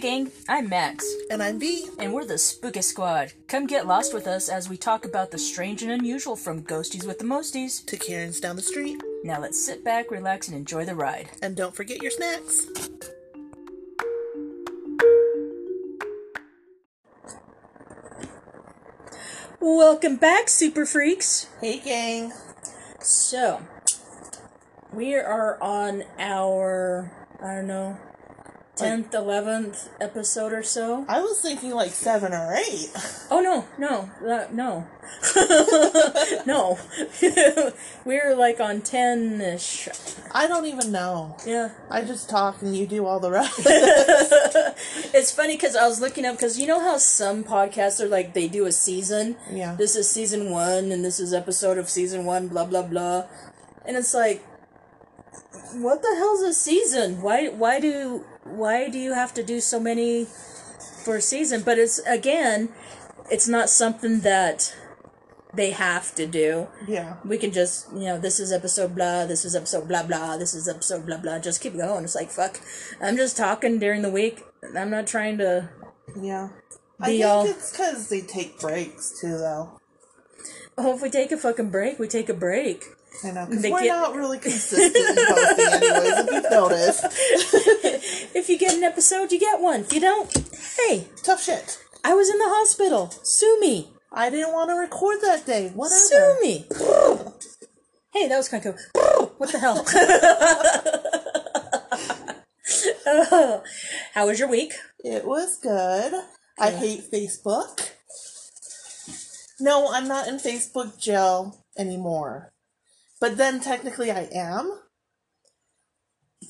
gang, I'm Max, And I'm B. and we're the Spooky Squad. Come get lost with us as we talk about the strange and unusual from Ghosties with the Mosties. To Karen's down the street. Now let's sit back, relax, and enjoy the ride. And don't forget your snacks. Welcome back, Super Freaks. Hey, gang. So, we are on our, I don't know, 10th, 11th episode or so. I was thinking like seven or eight. Oh no, no, uh, no, no. We're like on ten ish. I don't even know. Yeah, I just talk and you do all the rest. it's funny because I was looking up because you know how some podcasts are like they do a season. Yeah. This is season one, and this is episode of season one. Blah blah blah, and it's like, what the hell's a season? Why why do why do you have to do so many for a season? But it's again, it's not something that they have to do. yeah. We can just, you know, this is episode blah, this is episode blah blah, this is episode blah blah. Just keep going. It's like fuck. I'm just talking during the week. I'm not trying to. Yeah. I think all- it's because they take breaks too, though. Oh, if we take a fucking break, we take a break. I know, because we're get- not really consistent posting, anyways, if you've noticed. If you get an episode, you get one. If you don't, hey, Tough shit. I was in the hospital. Sue me. I didn't want to record that day. Whatever. Sue me. Hey, that was kind of cool. What the hell? oh, how was your week? It was good. I hate Facebook. No, I'm not in Facebook jail anymore. But then technically I am.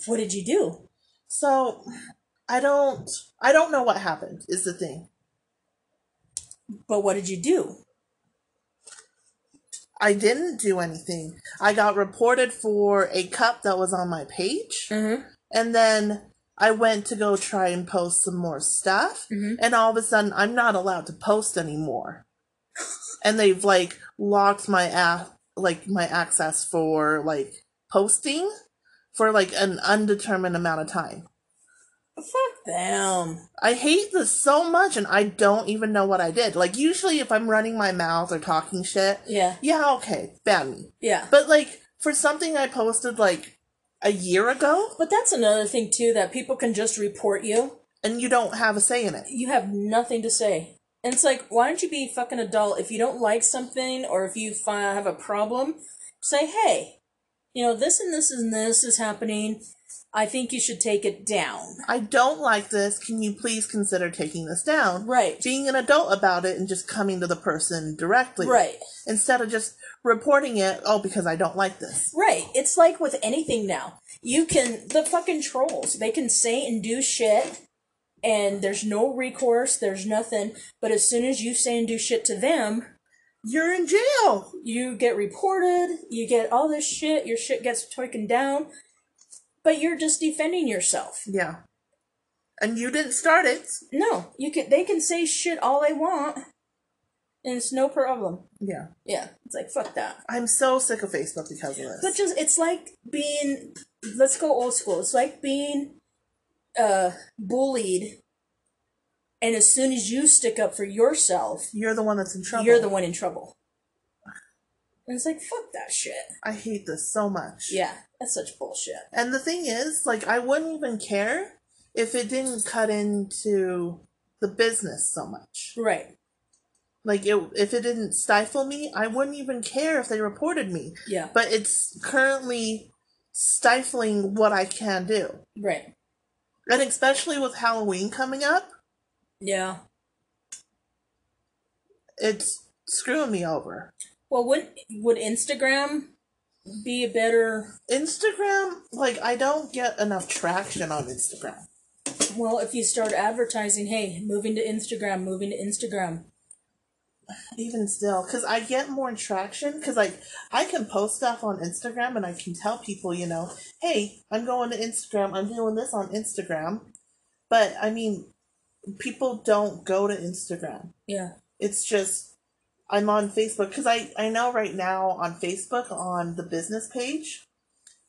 What did you do? So I don't I don't know what happened is the thing. But what did you do? I didn't do anything. I got reported for a cup that was on my page. Mm-hmm. And then I went to go try and post some more stuff. Mhm. And all of a sudden I'm not allowed to post anymore. and they've like locked my app like my access for like posting for like an undetermined amount of time. Fuck them. I hate this so much and I don't even know what I did. Like usually if I'm running my mouth or talking shit, Yeah, yeah, okay, ban me. yeah. But like for something I posted like a year ago But that's another thing too that people can just report you. and you don't have a say in it. You have nothing to say. And it's like, why don't you be a fucking adult? If you don't like something or if you fi- have a problem, say, hey, you know, this and this and this is happening. I think you should take it down. I don't like this. Can you please consider taking this down? Right. Being an adult about it and just coming to the person directly. Right. Instead of just reporting it, oh, because I don't like this. Right. It's like with anything now. You can, the fucking trolls, they can say and do shit, and there's no recourse, there's nothing. But as soon as you say and do shit to them, You're in jail. you get reported, you get all this shit, your shit gets taken down, but you're just defending yourself. Yeah. And you didn't start it. No, you can, they can say shit all they want, and it's no problem. Yeah. Yeah. It's like, fuck that. I'm so sick of Facebook because of this. But just it's like being let's go old school. It's like being uh bullied and as soon as you stick up for yourself, You're the one that's in trouble. you're the one in trouble. And it's like fuck that shit. I hate this so much. Yeah, that's such bullshit. And the thing is, like, I wouldn't even care if it didn't cut into the business so much. Right. Like, it, if it didn't stifle me, I wouldn't even care if they reported me. Yeah. But it's currently stifling what I can do. Right. And especially with Halloween coming up, Yeah. it's screwing me over. Well, would would Instagram be a better Instagram, like, I don't get enough traction on Instagram. well, if you start advertising, hey, moving to Instagram, moving to Instagram. Even still because i get more traction because like i can post stuff on instagram and i can tell people you know hey i'm going to instagram i'm doing this on instagram but i mean people don't go to instagram Yeah. it's just i'm on facebook because i i know right now on facebook on the business page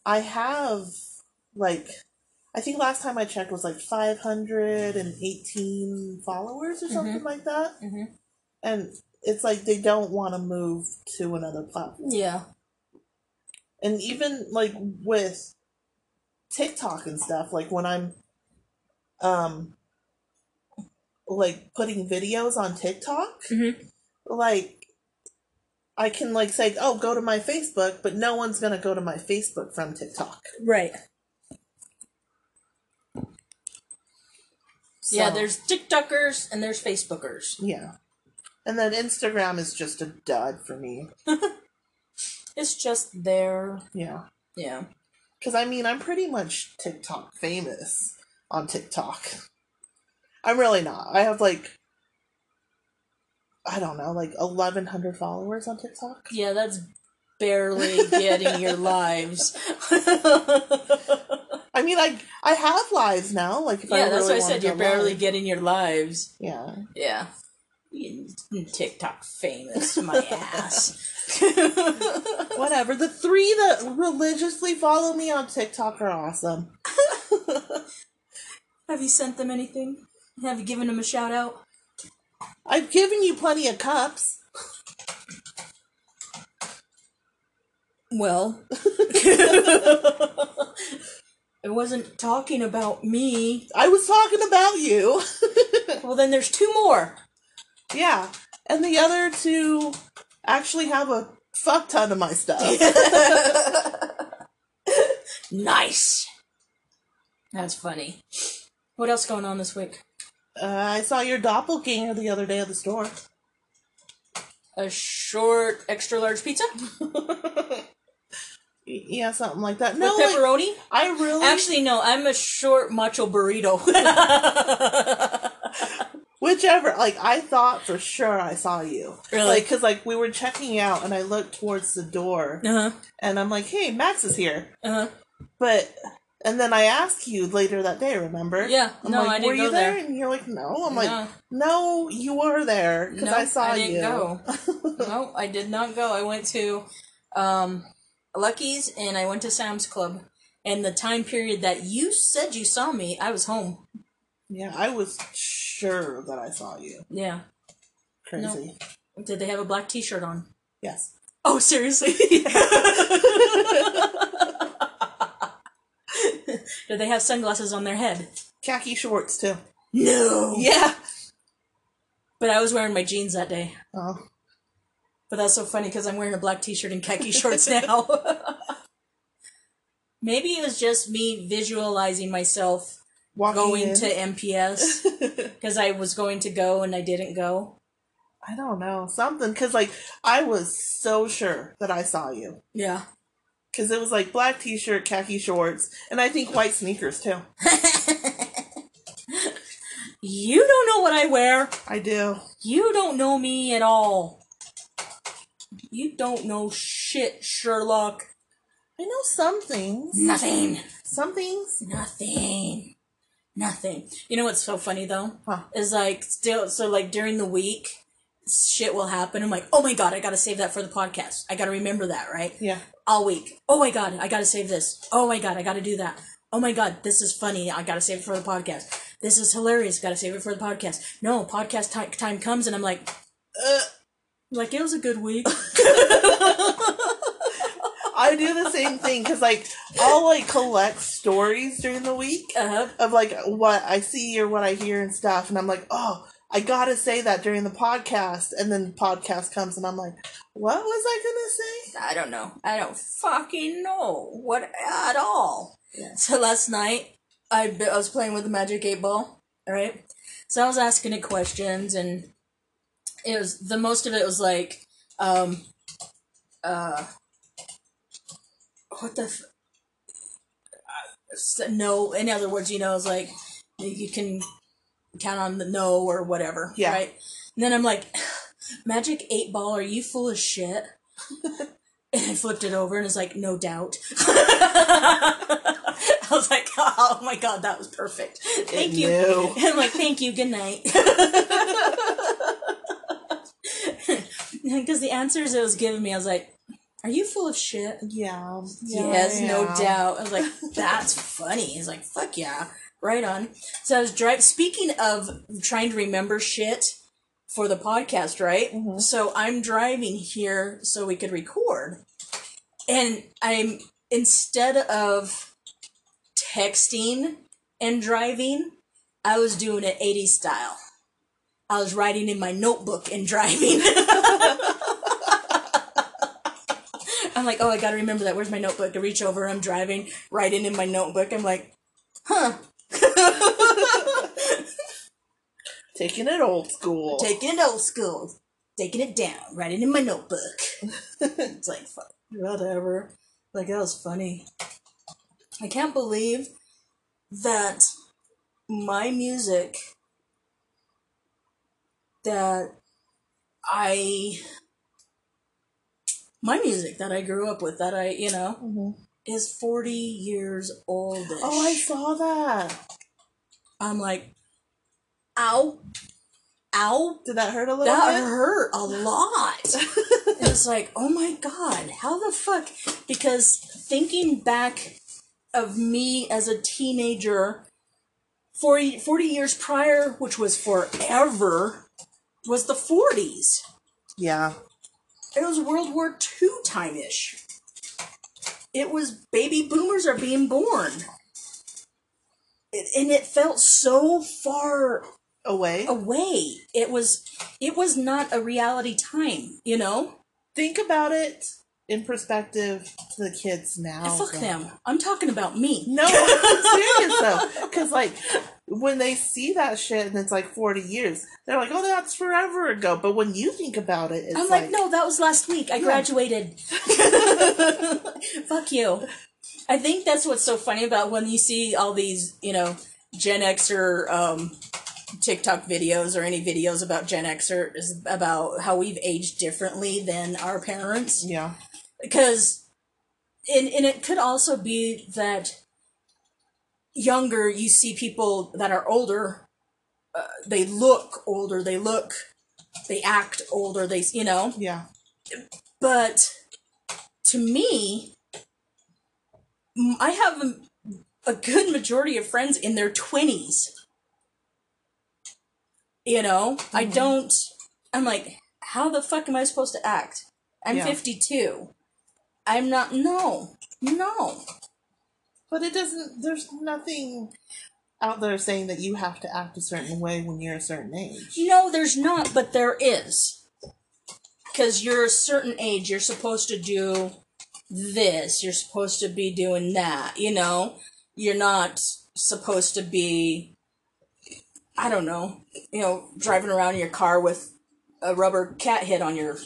i have like I think last time I checked was like 518 followers or something like that. Mhm. And it's like they don't want to move to another platform. Yeah. And even like with TikTok and stuff, like when I'm um like putting videos on TikTok, Mhm. like I can like say, "Oh, go to my Facebook," but no one's going to go to my Facebook from TikTok. Right. Yeah, there's TikTokers and there's Facebookers. Yeah. And then Instagram is just a dud for me. It's just there. Yeah. Yeah. Because I mean, I'm pretty much TikTok famous on TikTok. I'm really not. I have like, I don't know, like 1,100 followers on TikTok. Yeah, that's barely getting your lives. I mean, I I have lives now. Like, if I yeah, really that's what I said. You're barely live. getting your lives. Yeah. Yeah. TikTok famous, my ass. Whatever. The three that religiously follow me on TikTok are awesome. Have you sent them anything? Have you given them a shout out? I've given you plenty of cups. Well, it wasn't talking about me. I was talking about you. Well, then there's two more. Yeah. And the other two actually have a fuck ton of my stuff. Nice. That's funny. What else going on this week? Uh, I saw your doppelganger the other day at the store. A short extra large pizza Yeah, something like that. with No, like, pepperoni. I really Actually, no. I'm a short macho burrito. whichever. Like I thought for sure I saw you. Really? Like because like we were checking out and I looked towards the door uh huh. and I'm like, hey, Max is here. Uh huh. But and then I asked you later that day. Remember? Yeah. I'm no, like, I didn't were go you there? there. And you're like, no. I'm like, No. no, you were there because No, I saw I didn't you. go. no, I did not go. I went to um, Lucky's and I went to Sam's Club. And the time period that you said you saw me, I was home. Yeah, I was sure that I saw you. Yeah. Crazy. Did they have a black T-shirt on? Yes. Oh, seriously? Did they have sunglasses on their head? Khaki shorts too. No. Yeah. But I was wearing my jeans that day. Oh. But that's so funny because I'm wearing a black T-shirt and khaki shorts now. Maybe it was just me visualizing myself Walking going in. to MPS because I was going to go and I didn't go. I don't know something because like I was so sure that I saw you Yeah. because it was like black t-shirt, khaki shorts, and I think white sneakers too. You don't know what I wear. I do. You don't know me at all. You don't know shit, Sherlock. I know some things. Nothing. Some things. Nothing. Nothing. You know what's so funny though? Huh. Is like still so like during the week shit will happen. I'm like, oh my god, I gotta save that for the podcast. I gotta remember that, right? Yeah. All week. Oh my god, I gotta save this. Oh my god, I gotta do that. Oh my god, this is funny. I gotta save it for the podcast. This is hilarious. Gotta save it for the podcast. No, podcast ti- time comes and I'm like, Uh, like it was a good week. I do the same thing because like I'll like collect stories during the week uh-huh. of like what I see or what I hear and stuff, and I'm like, oh, I gotta say that during the podcast, and then the podcast comes, and I'm like, what was I gonna say? I don't know. I don't fucking know what at all. Yeah. So last night, I I was playing with the Magic 8 Ball, alright? So I was asking it questions, and it was, the most of it was like, um, uh, what the, f- uh, no, in other words, you know, it's like, you can count on the no or whatever, Yeah. right? And then I'm like, Magic 8 Ball, are you full of shit? And I flipped it over and it's like, no doubt. I was like, oh my god, that was perfect. Thank It you. knew. And I'm like, thank you, good night. Because the answers it was giving me, I was like, Are you full of shit? Yeah. yeah yes, I no doubt. I was like, that's funny. He's like, fuck yeah. Right on. So I was driving. Speaking of trying to remember shit for the podcast, right? Mhm. So I'm driving here so we could record. And I'm, instead of texting and driving, I was doing it 80s style. I was writing in my notebook and driving. I'm like, oh, I gotta remember that. Where's my notebook? I reach over, I'm driving, writing in my notebook. I'm like, huh. Taking it old school. Taking it old school, taking it down, writing in my notebook. it's like, fuck, whatever. Like, that was funny. I can't believe that my music that I. My music that I grew up with, that I, you know, Mhm. is 40 years old. Oh, I saw that. I'm like, ow, ow, Did that hurt a little that bit? hurt a lot. it's like, oh my god, how the fuck? Because thinking back of me as a teenager, 40, 40 years prior, which was forever, was the 40s. yeah. It was World War II time ish. It was baby boomers are being born. It, and it felt so far Away. away. It was it was not a reality time, you know? Think about it in perspective to the kids now. fuck though. them. I'm talking about me. No, I'm serious though, because like when they see that shit and it's like forty years, they're like, "Oh, that's forever ago." But when you think about it, it's I'm like, no, that was last week. I Yeah. graduated. Fuck you. I think that's what's so funny about when you see all these, you know, Gen Xer um, TikTok videos or any videos about Gen Xer is about how we've aged differently than our parents. yeah, Because, and, and it could also be that younger, you see people that are older, uh, they look older, they look, they act older, they, you know? yeah, But to me, i have a, a good majority of friends in their 20s. You know, I Mhm. don't, I'm like, how the fuck am I supposed to act? I'm Yeah. 52. I'm not, no, no. but it doesn't. There's nothing out there saying that you have to act a certain way when you're a certain age. No, there's not, but there is. Because you're a certain age, you're supposed to do this, you're supposed to be doing that, you know? You're not supposed to be, I don't know, you know, driving around in your car with a rubber cat head on your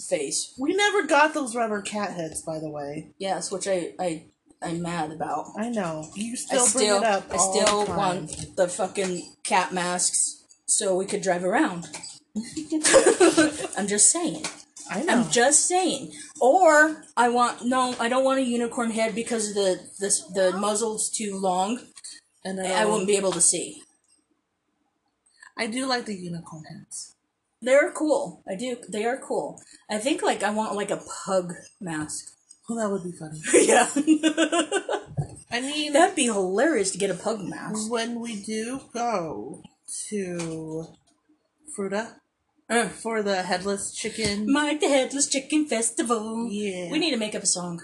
face. We never got those rubber cat heads, by the way. Yes, which I, I, I'm mad about. I know you I still, still, bring it up. I still the want the fucking cat masks so we could drive around. I'm just saying. I know. I'm just saying. Or I want no, I don't want a unicorn head because the the the muzzle's too long. and I um, wouldn't be able to see. I do like the unicorn heads. They're cool. I do. They are cool. I think like I want like a pug mask. Well, that would be funny. yeah, I mean, that'd be hilarious to get a pug mask. when we do go to Fruita Uh, for the headless chicken, Mike the Headless Chicken Festival. yeah, We need to make up a song.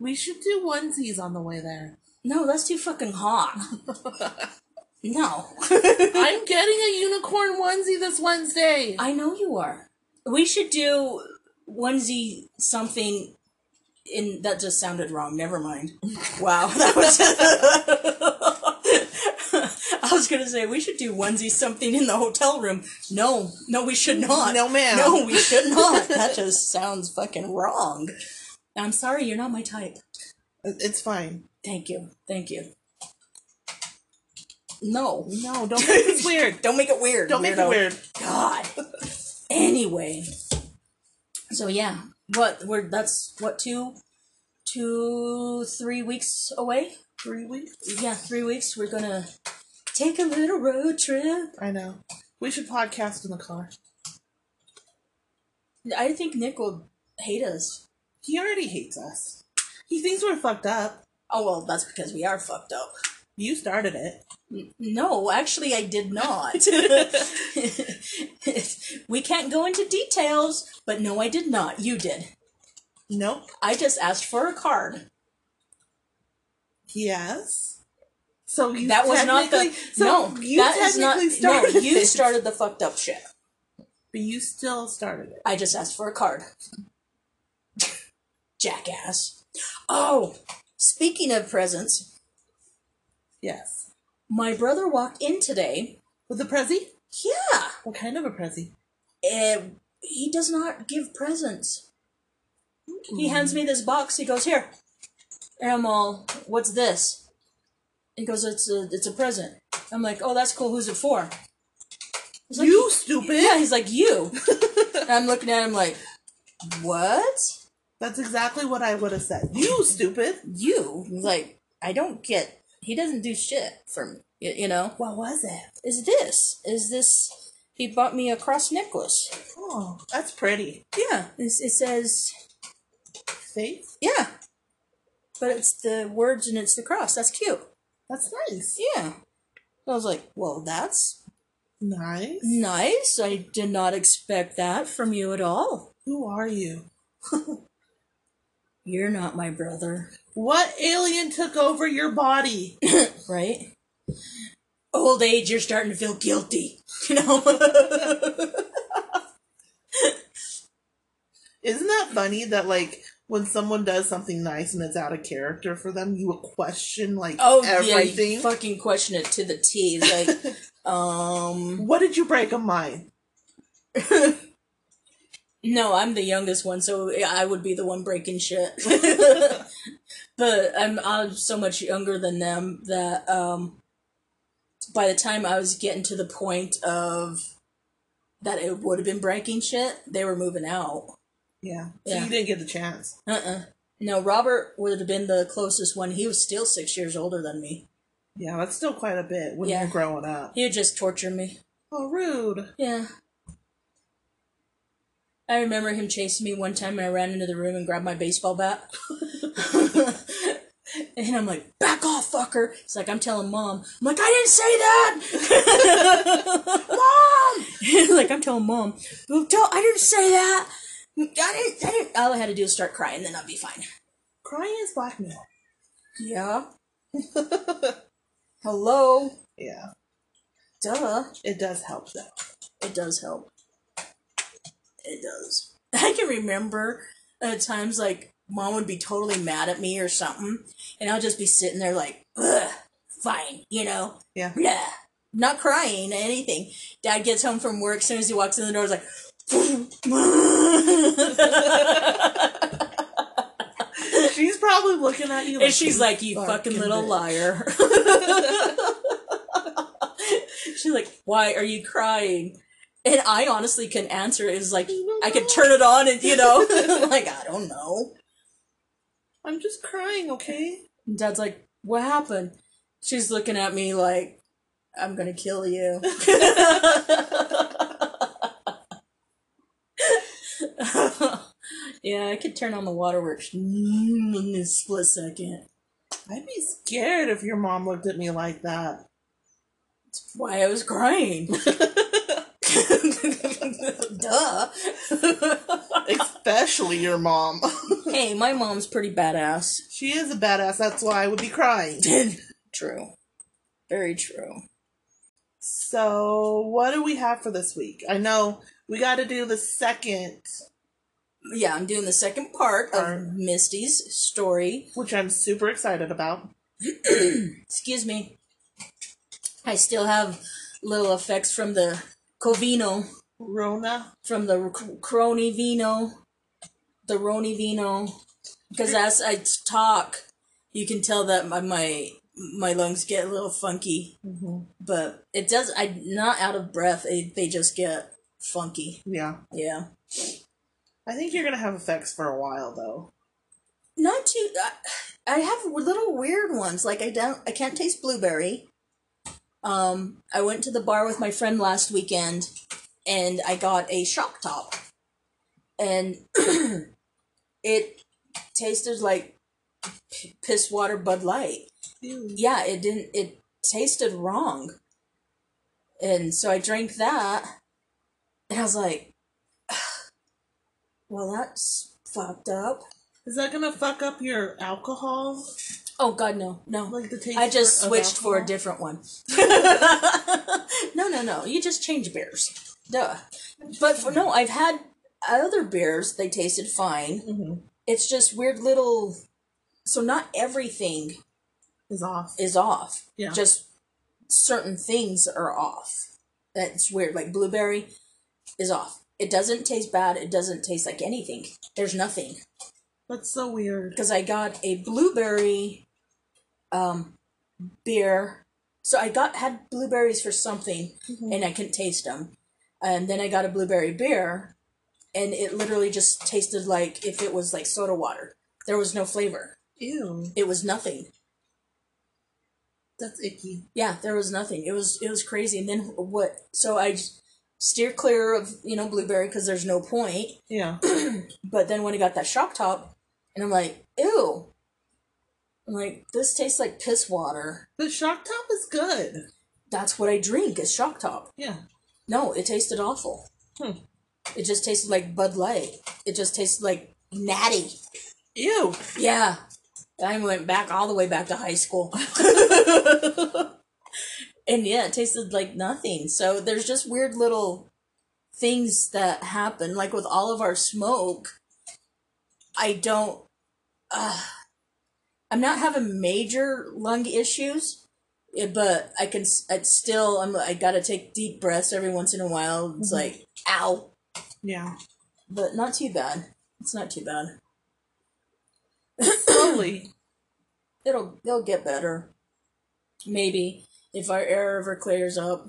we should do onesies on the way there. No, that's too fucking hot. no. I'm getting a unicorn onesie this Wednesday. I know you are. We should do onesie something in that just sounded wrong. Never mind. Wow, that was. I was gonna say we should do onesie something in the hotel room. No, no, we should not. No, ma'am. No, we should not. That just sounds fucking wrong. I'm sorry, you're not my type. It's fine. Thank you, thank you. No, No, don't make this weird. Don't make it weird. Don't make it weird. God. anyway, so yeah, what we're that's what two, two, three weeks away. Three weeks. Yeah, three weeks. We're gonna take a little road trip. I know. We should podcast in the car. I think Nick will hate us. He already hates us. He thinks we're fucked up. Oh well, that's because we are fucked up. You started it. No, actually, I did not. we can't go into details, but no, I did not. You did. Nope. I just asked for a card. Yes. So you That was not the so no. You that is not technically no. started You started the fucked up shit. but you still started it. I just asked for a card. Jackass. Oh, speaking of presents, Yes. My brother walked in today. With a prezi? Yeah, What kind of a prezi? and he does not give presents. He hmm. hands me this box. He goes, "Here," and I'm all, "What's this?" He goes, "It's a it's a present." I'm like, "Oh, that's cool. Who's it for?" He's like, you stupid. Yeah, he's like, "You." and I'm looking at him like, "What?" That's exactly what I would have said. You stupid. You like, I don't get. He doesn't do shit for me. You, you know, What was it? is this? Is this? He bought me a cross necklace. Oh, that's pretty. Yeah, it says Faith? yeah, but it's the words and it's the cross. That's cute. That's nice. Yeah. I was like, well, that's Nice. nice. I did not expect that from you at all. Who are you? You're not my brother, What alien took over your body? right? Old age, you're starting to feel guilty. You know? Isn't that funny that like when someone does something nice and it's out of character for them, you will question like oh, yeah, everything? you fucking question it to the T. Like, um, what did you break of mine? no, I'm the youngest one, so I would be the one breaking shit. But I'm, I'm so much younger than them that um, by the time I was getting to the point of that it would have been breaking shit, they were moving out. Yeah. So Yeah. you didn't get the chance. Uh uh No, Robert would have been the closest one. He was still six years older than me. Yeah, that's still quite a bit when Yeah. you're growing up. He would just torture me. Oh, rude. Yeah. I remember him chasing me one time and I ran into the room and grabbed my baseball bat. and I'm like, back off, fucker. It's like, I'm telling mom. I'm like, I didn't say that! mom! like, I'm telling mom. "Well, tell- I didn't say that! I didn't, I didn't. All I had to do was start crying, then I'd be fine. Crying is blackmail. Yeah. Hello? Yeah. Duh. It does help though. It does help. It does. I can remember at times like mom would be totally mad at me or something, and I'll just be sitting there like, Ugh, fine, you know, Yeah. not crying anything. Dad gets home from work. As soon as he walks in the door, he's like. She's probably looking at you and she's like, "You fucking fucking little bitch." liar." she's like, "Why are you crying?" And I honestly can answer. Is like I could turn it on and you know, like I don't know. I'm just crying, okay? And Dad's like, "What happened?" She's looking at me like, "I'm gonna kill you." yeah, I could turn on the waterworks in a split second. I'd be scared if your mom looked at me like that. That's why I was crying. Duh. Especially your mom. hey, my mom's pretty badass. she is a badass, that's why I would be crying. true. Very true. So, what do we have for this week? I know we got to do the second, Yeah, I'm doing the second part of Misty's story. which I'm super excited about. Excuse me. I still have little effects from the Covino, Rona. from the Crony Vino, the Roni Vino. Because as I talk, you can tell that my my, my lungs get a little funky. Mm-hmm. But it does. I'm not out of breath. They, they just get funky. Yeah. Yeah. I think you're going to have effects for a while, though. Not too. I, I have little weird ones. Like I don't. I can't taste blueberry. Um, I went to the bar with my friend last weekend, and I got a shock top, and it tasted like p- piss water Bud Light. Ew. Yeah, it didn't. It tasted wrong, and so I drank that, and I was like, "Well, that's fucked up." Is that gonna fuck up your alcohol? Oh God, no, no. Like the taste I just switched for a different one. no, no, no. You just change beers. Duh. But for, no, I've had other beers. They tasted fine. Mhm. It's just weird little. So not everything Is off. is off. Yeah. Just certain things are off. That's weird. Like blueberry is off. It doesn't taste bad. It doesn't taste like anything. There's nothing That's so weird. because I got a blueberry um beer. So I got had blueberries for something Mhm. and I couldn't taste them. And then I got a blueberry beer and it literally just tasted like if it was like soda water. There was no flavor. Ew. It was nothing. That's icky. Yeah, there was nothing. It was it was crazy. And then what? So I steer clear of you know blueberry because there's no point. Yeah. But then when I got that shock top, and I'm like, ew. I'm like, this tastes like piss water. But shock top is good. That's what I drink is shock top. Yeah. No, it tasted awful. Hmm. It just tasted like Bud Light. It just tasted like natty. Ew. Yeah. I went back all the way back to high school. and yeah, it tasted like nothing. So there's just weird little things that happen. Like with all of our smoke, I don't. Uh, I'm not having major lung issues, eh, but I can. It's still. I'm. I gotta take deep breaths every once in a while. It's Mhm. like, ow, Yeah. but not too bad. It's not too bad. Slowly. it'll it'll get better. Maybe if our air ever clears up.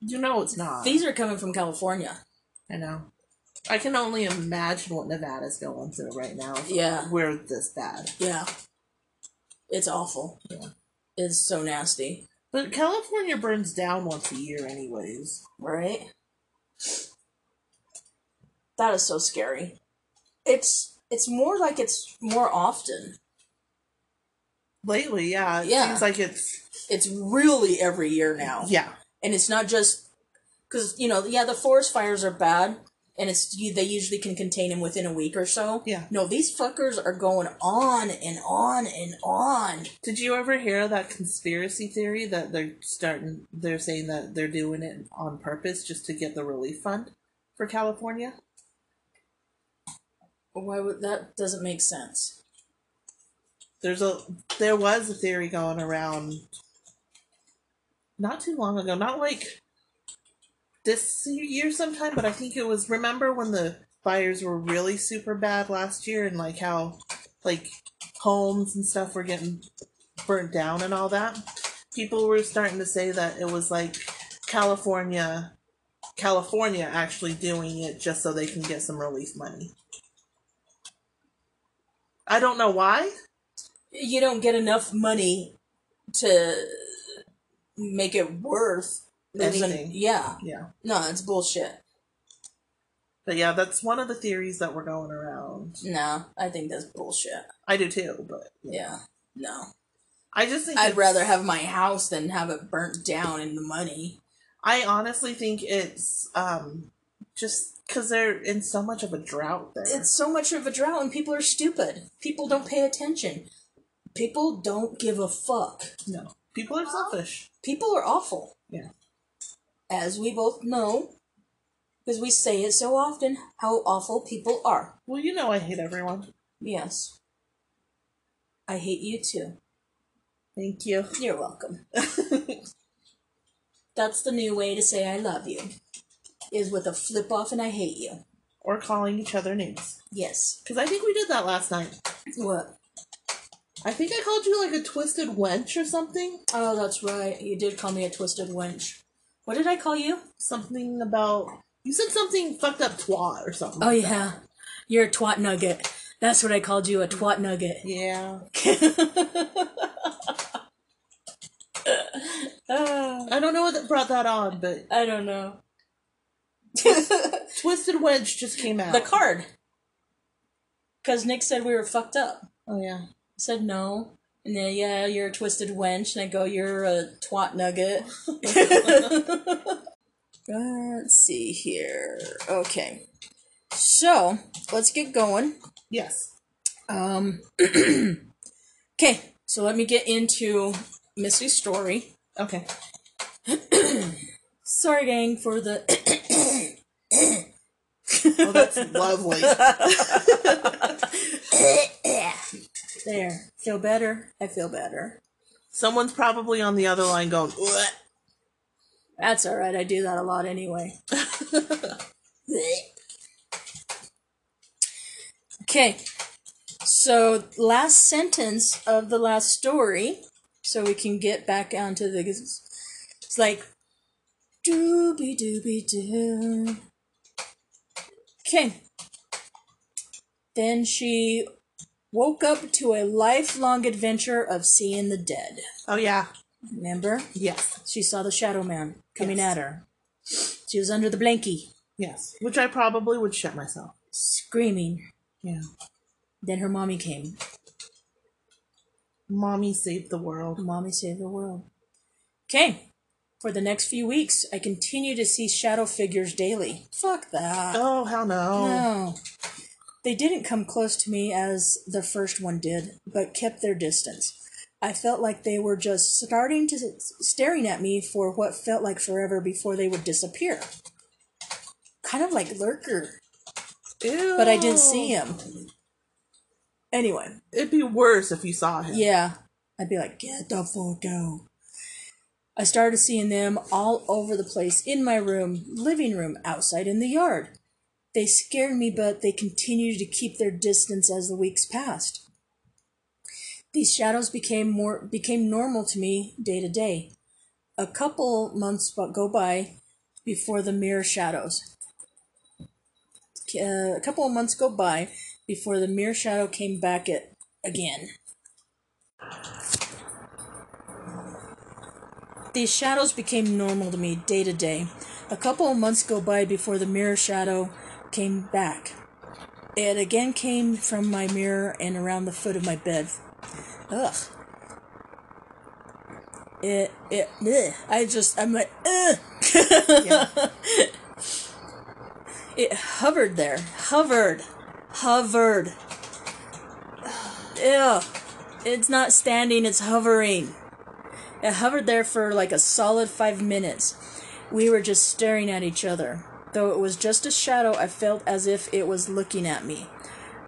You know it's not. These are coming from California. I know. I can only imagine what Nevada's going through right now. Yeah. We're this bad. Yeah. It's awful. Yeah. It's so nasty. But California burns down once a year, anyways. Right? That is so scary. It's it's more like it's more often. Lately, yeah. It Yeah. seems like it's. It's really every year now. Yeah. And it's not just cuz you know, yeah, the forest fires are bad and it's you, they usually can contain them within a week or so. Yeah. No, these fuckers are going on and on and on. Did you ever hear that conspiracy theory that they're starting? They're saying that they're doing it on purpose just to get the relief fund for California. Why would that doesn't make sense? There's a there was a theory going around not too long ago, not like this year sometime, but I think it was remember when the fires were really super bad last year and like how like homes and stuff were getting burnt down and all that. People were starting to say that it was like California California actually doing it just so they can get some relief money. I don't know why. You don't get enough money to make it worth Anything. Yeah. Yeah. No, it's bullshit. But yeah, that's one of the theories that were going around. No, I think that's bullshit. I do too, but Yeah. No. I just think I'd rather have my house than have it burnt down in the money. I honestly think it's um just because they're in so much of a drought there. It's so much of a drought and people are stupid. People don't pay attention. People don't give a fuck. no, people are selfish. People are awful. Yeah. As we both know, because we say it so often, how awful people are. Well, you know I hate everyone. Yes. I hate you too. Thank you. You're welcome. That's the new way to say I love you. Is with a flip off and I hate you. or calling each other names. Yes. Because I think we did that last night. What? I think I called you like a twisted wench or something. Oh, that's right. You did call me a twisted wench. What did I call you? Something about you said something fucked up twat or something. Oh like yeah. You're a twat nugget. That's what I called you, a twat nugget. Yeah. Ah, I don't know what brought that on, but I don't know. twisted Wedge just came out. the card. Because Nick said we were fucked up. Oh yeah. I said no. And then, yeah, you're a twisted wench. And I go, you're a twat nugget. let's see here. Okay. So, let's get going. Yes. Um, okay, so let me get into Missy's story. Okay. Sorry, gang, for the. Oh, that's lovely. there. Feel better? I feel better. Someone's probably on the other line going, "What?" That's alright, I do that a lot anyway. okay, so last sentence of the last story, so we can get back onto the. It's like. Dooby dooby doo. Okay. Then she woke up to a lifelong adventure of seeing the dead. Oh yeah. Remember? Yes. She saw the shadow man coming Yes. at her. She was under the blankie, Yes. Which I probably would shut myself. screaming. Yeah. Then her mommy came. Mommy saved the world. Mommy saved the world. Okay. For the next few weeks, I continue to see shadow figures daily. Fuck that. Oh hell no. No. They didn't come close to me as the first one did, but kept their distance. I felt like they were just starting to staring at me for what felt like forever before they would disappear. Kind of like Lurker, Ew. but I didn't see him. Anyway, It'd be worse if you saw him. yeah, I'd be like, get the fuck out. I started seeing them all over the place in my room, living room, outside in the yard. They scared me, but they continued to keep their distance as the weeks passed. These shadows became more became normal to me day to day. A couple months go by before the mirror shadows. Uh, a couple of months go by before the mirror shadow came back at again. These shadows became normal to me day to day. A couple of months go by before the mirror shadow came back. It again came from my mirror and around the foot of my bed. Ugh. It, it, ugh. I just, I'm like, ugh. Yeah. It hovered there. Hovered. Hovered. Ew. It's not standing, it's hovering. It hovered there for like a solid five minutes. We were just staring at each other. Though it was just a shadow, I felt as if it was looking at me.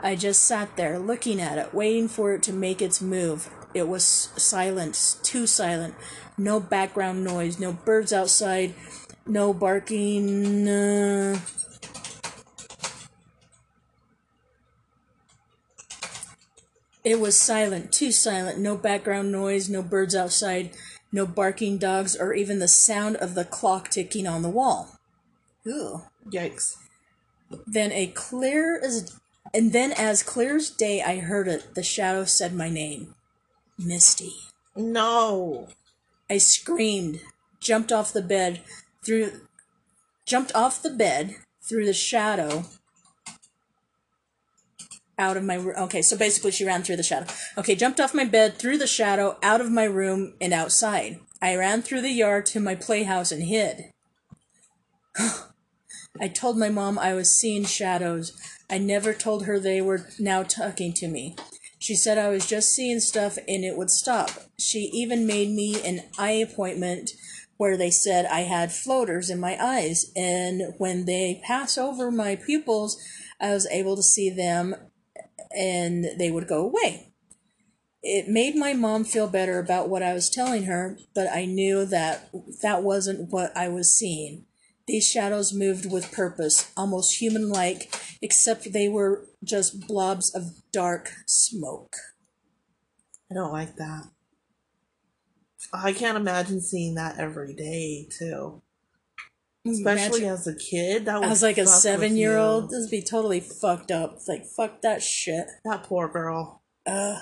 I just sat there, looking at it, waiting for it to make its move. It was silent, too silent. No background noise, no birds outside, no barking. Uh... It was silent, too silent. No background noise, no birds outside, no barking dogs, or even the sound of the clock ticking on the wall. Ooh. Yikes. Then a clear as and then as clear as day I heard it, the shadow said my name. Misty. No. I screamed, jumped off the bed, through jumped off the bed through the shadow out of my room. Okay, so basically she ran through the shadow. Okay, jumped off my bed through the shadow out of my room and outside. I ran through the yard to my playhouse and hid. I told my mom I was seeing shadows. I never told her they were now talking to me. She said I was just seeing stuff and it would stop. She even made me an eye appointment where they said I had floaters in my eyes, and when they pass over my pupils, I was able to see them and they would go away. It made my mom feel better about what I was telling her, but I knew that that wasn't what I was seeing. These shadows moved with purpose, almost human like, except they were just blobs of dark smoke. I don't like that. I can't imagine seeing that every day too. Especially Imagine- as a kid. That was like a seven year old, this would be totally fucked up. It's like, fuck that shit. That poor girl. Uh,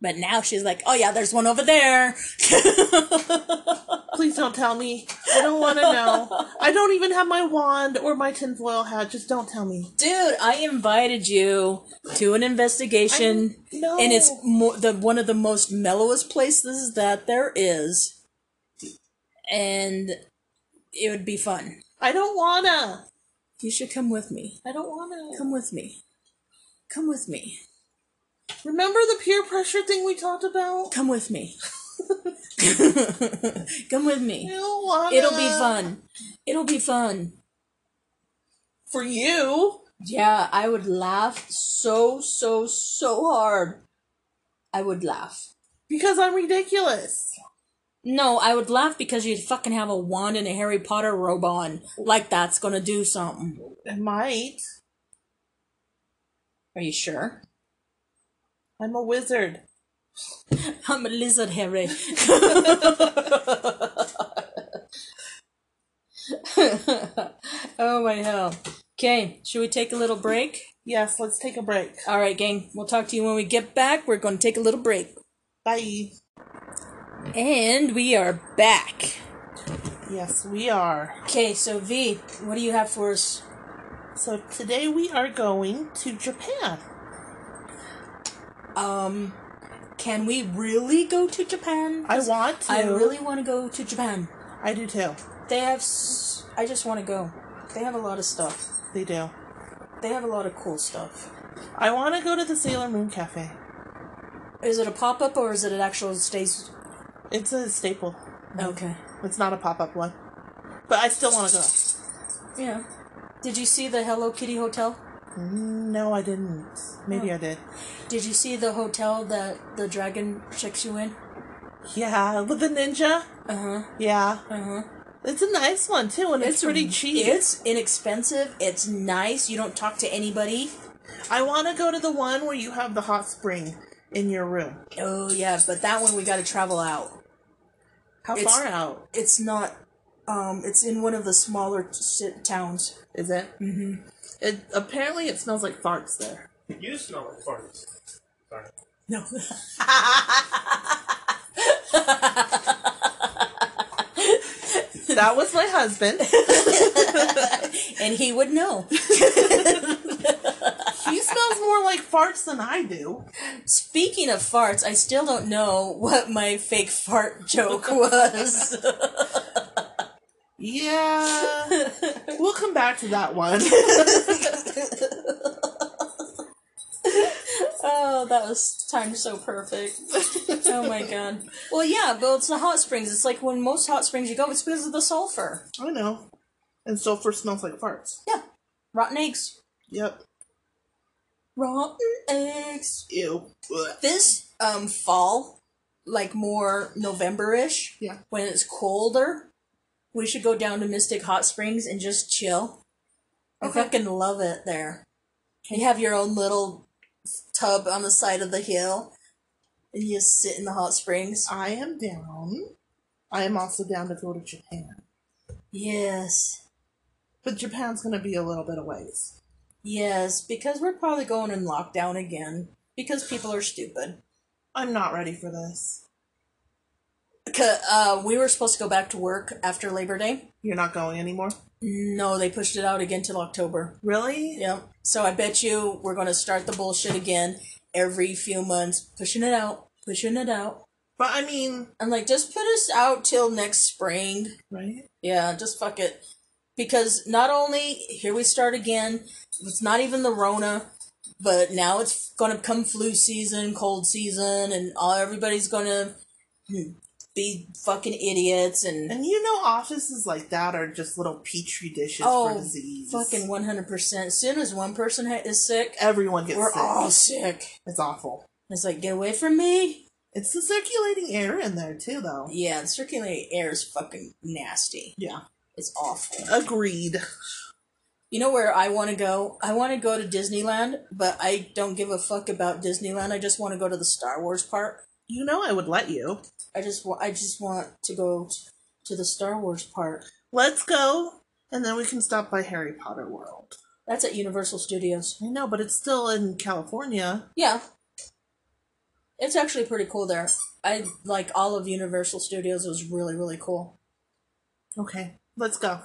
But now she's like, oh yeah, there's one over there. Please don't tell me. I don't want to know. I don't even have my wand or my tinfoil hat. Just don't tell me. Dude, I invited you to an investigation, No. and it's mo- the one of the most mellowest places that there is, and it would be fun. I don't wanna. You should come with me. I don't wanna. Come with me. Come with me. Remember the peer pressure thing we talked about? Come with me. come with me. I don't wanna. It'll be fun. It'll be fun. for you. Yeah, I would laugh so, so, so hard. I would laugh. Because I'm ridiculous. No, I would laugh because you'd fucking have a wand and a Harry Potter robe on. Like that's gonna do something. It might. Are you sure? I'm a wizard. I'm a lizard, Harry. oh my hell. Okay, should we take a little break? Yes, let's take a break. Alright, gang, we'll talk to you when we get back. We're gonna take a little break. Bye. And we are back. Yes, we are. Okay, so V, what do you have for us? So today we are going to Japan. Um, can we really go to Japan? I want to. I really want to go to Japan. I do too. They have. S- I just want to go. They have a lot of stuff. They do. They have a lot of cool stuff. I want to go to the Sailor Moon Cafe. Is it a pop up or is it an actual stays? It's a staple. Okay. It's not a pop up one. But I still want to go. Yeah. Did you see the Hello Kitty hotel? No, I didn't. Maybe I did. Did you see the hotel that the dragon checks you in? Yeah, with the ninja. Uh huh. Yeah, Uh huh. it's a nice one too, and it's, pretty cheap. It's inexpensive. It's nice. You don't talk to anybody. I want to go to the one where you have the hot spring in your room. Oh yeah, but that one we got to travel out. How It's- far out It's not. Um, it's in one of the smaller t- towns. is it? Mm-hmm. It apparently it smells like farts there. You smell like farts. Sorry. No. That was my husband. and he would know. he smells more like farts than I do. Speaking of farts, I still don't know what my fake fart joke was. Yeah, we'll come back to that one. oh, that was timed so perfect. Oh my god. Well, yeah, but it's the hot springs. It's like when most hot springs you go, it's because of the sulfur. I know. And sulfur smells like farts. Yeah. Rotten eggs. Yep. Rotten eggs. Ew. This um fall, like more November-ish, Yeah. when it's colder, we should go down to Mystic Hot Springs and just chill. I fucking love it there. You have your own little tub on the side of the hill, and you just sit in the hot springs. I am down. I am also down to go to Japan. Yes. But Japan's gonna be a little bit of ways. Yes, because we're probably going in lockdown again. Because people are stupid. I'm not ready for this. Uh, we were supposed to go back to work after Labor Day. You're not going anymore? No, they pushed it out again till October. Really? Yep. So I bet you we're going to start the bullshit again every few months, pushing it out, pushing it out. But I mean, I'm like, just put us out till next spring. right? Yeah, just fuck it. Because not only here we start again, it's not even the Rona, but now it's gonna come flu season, cold season, and all everybody's gonna hmm, be fucking idiots and And you know, offices like that are just little petri dishes oh, for disease. fucking one hundred percent. As soon as one person ha- is sick, Everyone gets we're sick. all sick. It's awful. It's like get away from me. It's the circulating air in there too, though. Yeah, the circulating air is fucking nasty. Yeah. It's awful. Agreed. You know where I want to go? I want to go to Disneyland, but I don't give a fuck about Disneyland. I just want to go to the Star Wars park. You know I would let you. I just wa- I just want to go to the Star Wars park. Let's go, and then we can stop by Harry Potter World. That's at Universal Studios. I know, but it's still in California. Yeah. It's actually pretty cool there. I like all of Universal Studios. It was really really cool. Okay, let's go.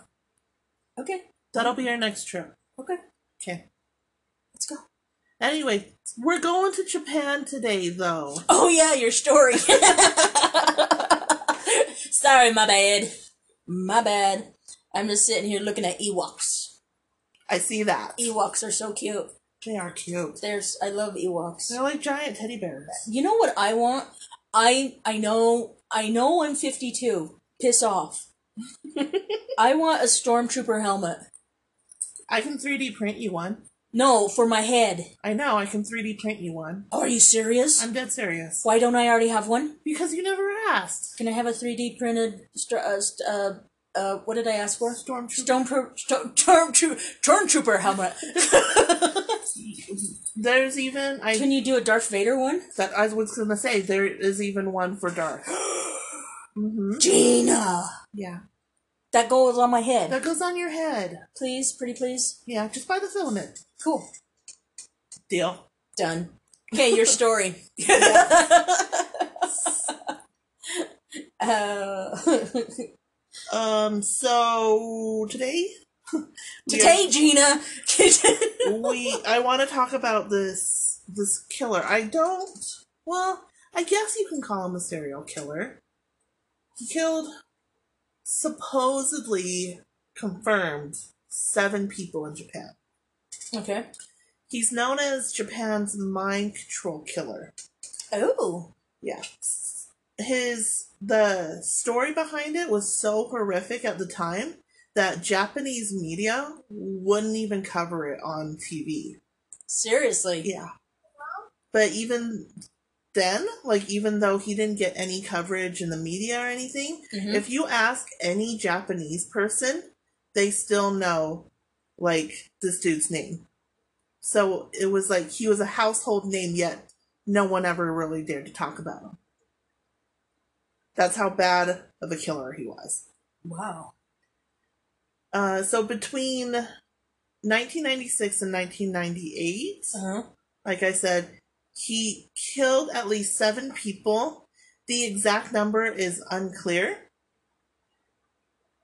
Okay. That'll be our next trip. Okay. Okay. Let's go. Anyway, we're going to Japan today, though. Oh yeah, your story. Sorry, my bad. My bad. I'm just sitting here looking at Ewoks. I see that. Ewoks are so cute. They are cute. There's I love Ewoks. They're like giant teddy bears. You know what I want? I I know I know I'm 52. Piss off. I want a stormtrooper helmet. I can 3D print you one. No, for my head. I know, I can 3D print you one. Oh, are you serious? I'm dead serious. Why don't I already have one? Because you never asked. Can I have a 3D printed str- uh, st- uh, uh, what did I ask for? Stormtrooper. Stormtrooper, storm, stormtrooper, stormtrooper helmet. There's even I Can you do a Darth Vader one? that I was gonna say there is even one for Darth. hmm Gina, Yeah, that goes on my head. that goes on your head. Please, pretty please. Yeah, just buy the filament. Cool. Deal. Done. Okay, your story. uh, Um. So today, today, Gina. we I want to talk about this this killer. I don't. Well, I guess you can call him a serial killer. He killed supposedly confirmed seven people in Japan. okay. He's known as Japan's mind control killer. Oh. Yeah. His the story behind it was so horrific at the time that Japanese media wouldn't even cover it on TV. Seriously. Yeah. But even then, like even though he didn't get any coverage in the media or anything, Mhm. if you ask any Japanese person, they still know like this dude's name. So it was like he was a household name yet no one ever really dared to talk about him. That's how bad of a killer he was. Wow. Uh, so between 1996 and 1998, Uh-huh. like I said, he killed at least seven people. The exact number is unclear.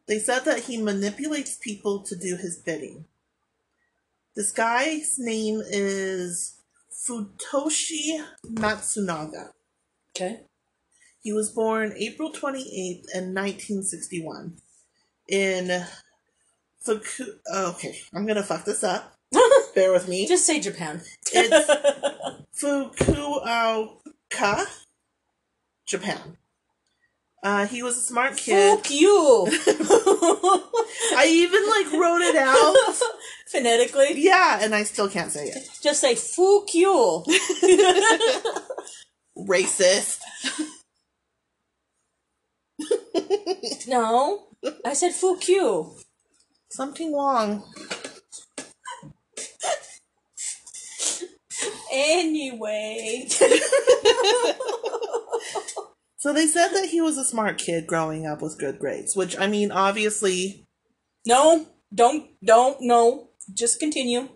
They said that he manipulates people to do his bidding. This guy's name is Futoshi Matsunaga. Okay. He was born April 28th in 1961 in Fuku. okay, I'm gonna fuck this up. Bear with me. Just say Japan. It's Fukuoka, Japan. Uh, he was a smart kid. Fuck you. I even like wrote it out. Phonetically. Yeah, and I still can't say it. Just say fuck you. Racist. no. I said fuck you. Something wrong. Anyway. So they said that he was a smart kid growing up with good grades, which I mean, obviously, no. Don't. Don't. No. Just continue.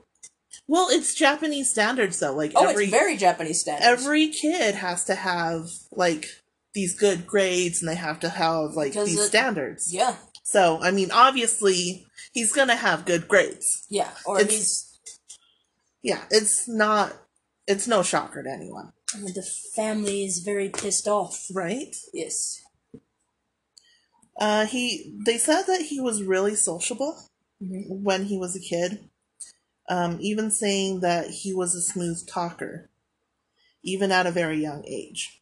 well, it's Japanese standards though. Like Oh, every it's very Japanese standards. every kid has to have like these good grades, and they have to have like Because these it- standards. Yeah. So I mean, obviously, he's gonna have good grades. Yeah. Or It's- he's. Yeah, it's not. It's no shocker to anyone, The family is very pissed off. right? Yes. Uh, he. They said that he was really sociable Mhm. when he was a kid. Um, even saying that he was a smooth talker, even at a very young age.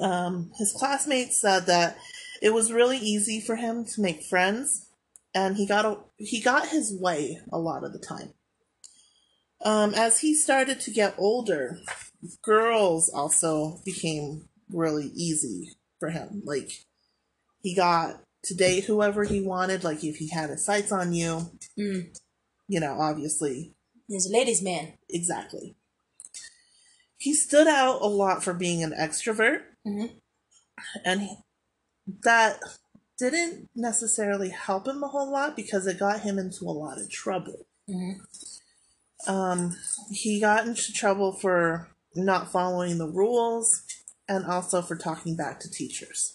Um, his classmates said that it was really easy for him to make friends, and he got a, he got his way a lot of the time. Um, as he started to get older, girls also became really easy for him. Like he got to date whoever he wanted. Like if he had his sights on you, Mm. you know, obviously, He's a ladies' man. exactly. He stood out a lot for being an extrovert, Mhm. and he, that didn't necessarily help him a whole lot because it got him into a lot of trouble. Mhm. Um, he got into trouble for not following the rules, and also for talking back to teachers.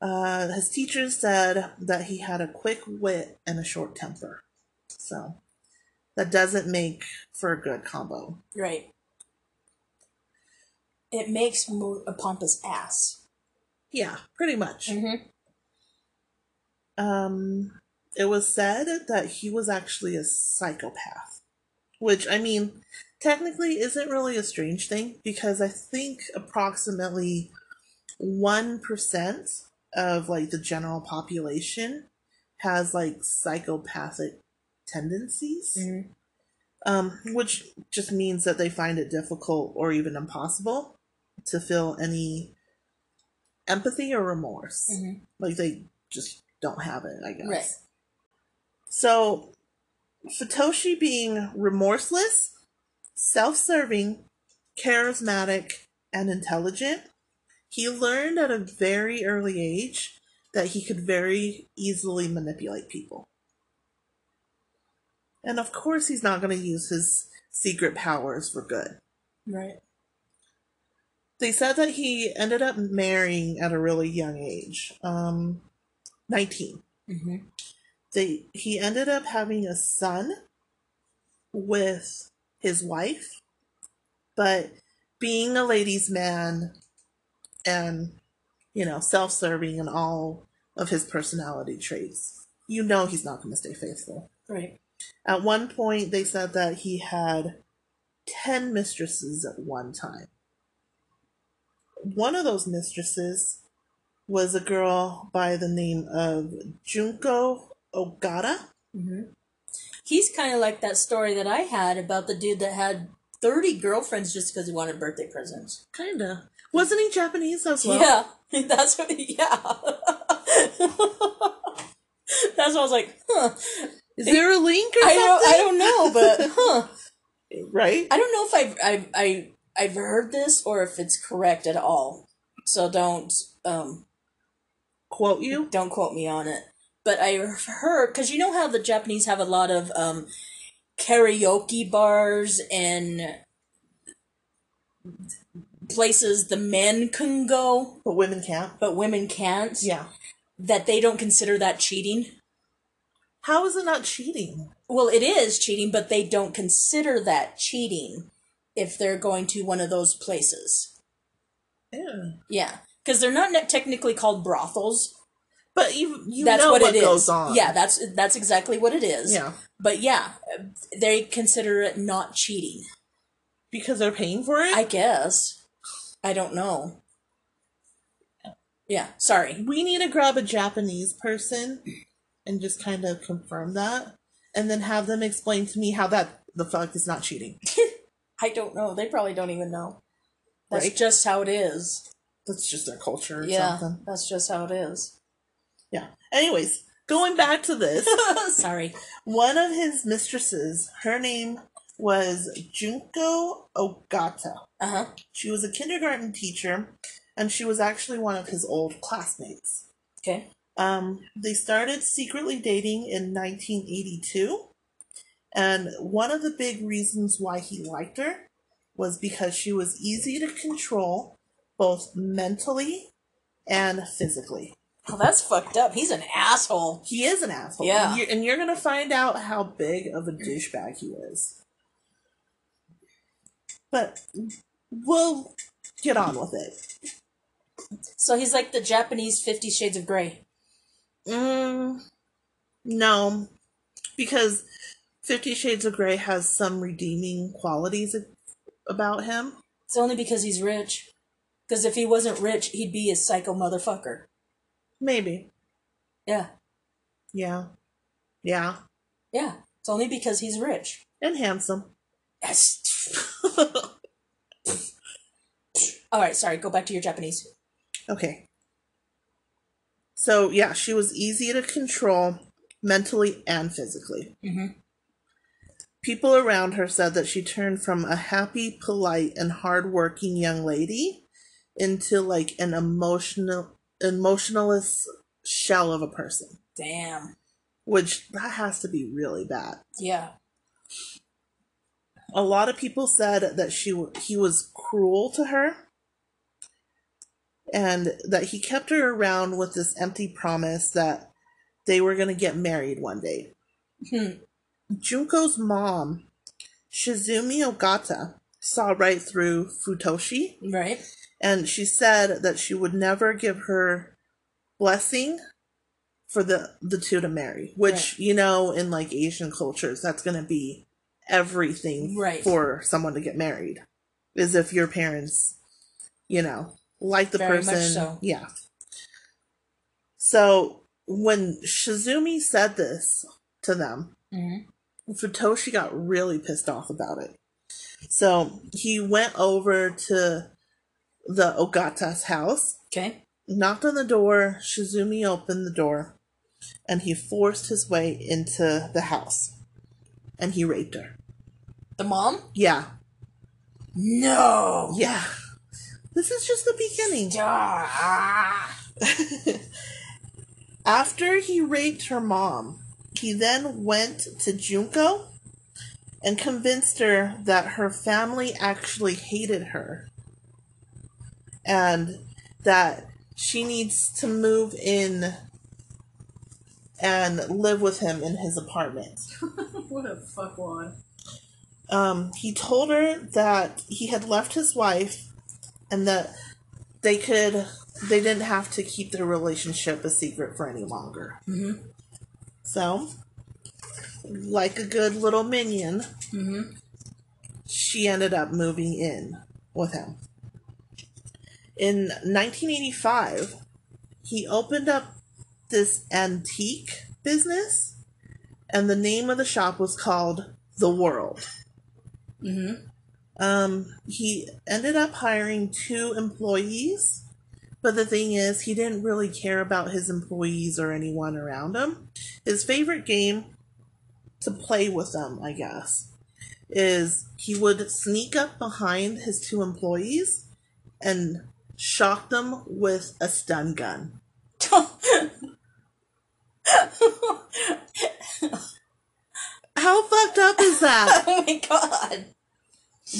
Uh, his teachers said that he had a quick wit and a short temper. So that doesn't make for a good combo. Right. It makes Mo- a pompous ass. Yeah, pretty much. Mm-hmm. Um, it was said that he was actually a psychopath, which I mean, technically isn't really a strange thing because I think approximately one percent of like the general population has like psychopathic tendencies. Mm-hmm. Um, which just means that they find it difficult or even impossible to feel any empathy or remorse. Mhm. Like they just don't have it, I guess. Right. So, Futoshi being remorseless, self serving, charismatic, and intelligent, he learned at a very early age that he could very easily manipulate people. And of course, he's not going to use his secret powers for good. Right. They said that he ended up marrying at a really young age, um, 19. Mm-hmm. They he ended up having a son with his wife, but being a ladies' man and you know self-serving and all of his personality traits, you know he's not going to stay faithful. Right. At one point, they said that he had 10 mistresses at one time. One of those mistresses was a girl by the name of Junko Ogata. Mm-hmm. He's kind of like that story that I had about the dude that had 30 girlfriends just because he wanted birthday presents. Kinda. Wasn't he Japanese as well? Yeah. That's what, he, yeah. That's what I was like, huh. Is there a link or I something? don't, I don't know, but huh. Right? I don't know if I've, I've, I, I've heard this or if it's correct at all. So don't, um, Quote you? don't quote me on it. But I heard, because you know how the Japanese have a lot of, um, karaoke bars and places the men can go, But women can't. but women can't. Yeah. That they don't consider that cheating. How is it not cheating? Well, it is cheating, but they don't consider that cheating if they're going to one of those places. Yeah. Yeah, because they're not technically called brothels. But you you that's know what, what, it is. goes on. Yeah, that's that's exactly what it is. Yeah. But yeah, they consider it not cheating. Because they're paying for it? I guess. I don't know. Yeah, sorry. we need to grab a Japanese person and just kind of confirm that, and then have them explain to me how that the fuck is not cheating. I don't know. They probably don't even know. That's Right. just how it is. That's just their culture or yeah, something. that's just how it is. Yeah. Anyways, going back to this, sorry. one of his mistresses, her name was Junko Ogata. Uh huh. She was a kindergarten teacher, and she was actually one of his old classmates. Okay. Um, they started secretly dating in 1982, and one of the big reasons why he liked her was because she was easy to control, both mentally and physically. Oh, that's fucked up. He's an asshole. He is an asshole. Yeah. And you're, and you're gonna find out how big of a douchebag he is. But we'll get on with it. So he's like the Japanese Fifty Shades of Grey. Mm, no, because Fifty Shades of Grey has some redeeming qualities about him. It's only because he's rich. Because if he wasn't rich, he'd be a psycho motherfucker. Maybe. Yeah. Yeah. Yeah. Yeah. It's only because he's rich. And handsome. Yes. All right, sorry. Go back to your Japanese. Okay. So, yeah, she was easy to control mentally and physically. Mhm. People around her said that she turned from a happy, polite, and hardworking young lady into like an emotional, emotionalist shell of a person, Damn. which that has to be really bad. Yeah. a lot of people said that she he was cruel to her and that he kept her around with this empty promise that they were going to get married one day. Hmm. Junko's mom, Shizumi Ogata, saw right through Futoshi Right. And she said that she would never give her blessing for the the two to marry which Right. you know in like asian cultures that's going to be everything Right. for someone to get married is if your parents you know like the Very person so. yeah so when shizumi said this to them Mm-hmm. Futoshi got really pissed off about it. So he went over to the Ogata's house, Okay. knocked on the door, Shizumi opened the door, and he forced his way into the house. And he raped her. The mom? Yeah. No. Yeah. This is just the beginning. After he raped her mom, he then went to Junko and convinced her that her family actually hated her and that she needs to move in and live with him in his apartment. what a fuckwad. Um, he told her that he had left his wife and that they could they didn't have to keep their relationship a secret for any longer. Mm-hmm. So, like a good little minion, Mm-hmm. she ended up moving in with him. In 1985, he opened up this antique business, and the name of the shop was called The World. Mm-hmm. Um, he ended up hiring two employees, but the thing is, he didn't really care about his employees or anyone around him. His favorite game to play with them, I guess, is he would sneak up behind his two employees and shock them with a stun gun. How fucked up is that? oh my god.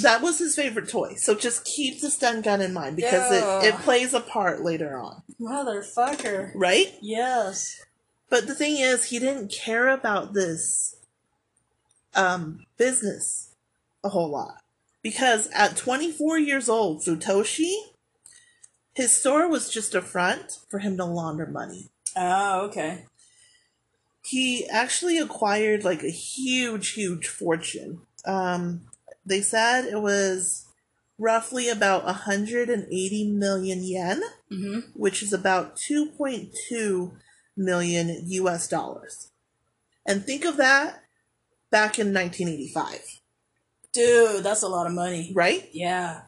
That was his favorite toy. So just keep the stun gun in mind because it, it plays a part later on. Motherfucker. Right? Yes. But the thing is, he didn't care about this um, business a whole lot. Because at 24 years old, Futoshi, his store was just a front for him to launder money. Oh, okay. He actually acquired like a huge, huge fortune. Um, they said it was roughly about 180 million yen, Mm-hmm. which is about 2.2 million US dollars. And think of that back in 1985, Dude, that's a lot of money. right? Yeah.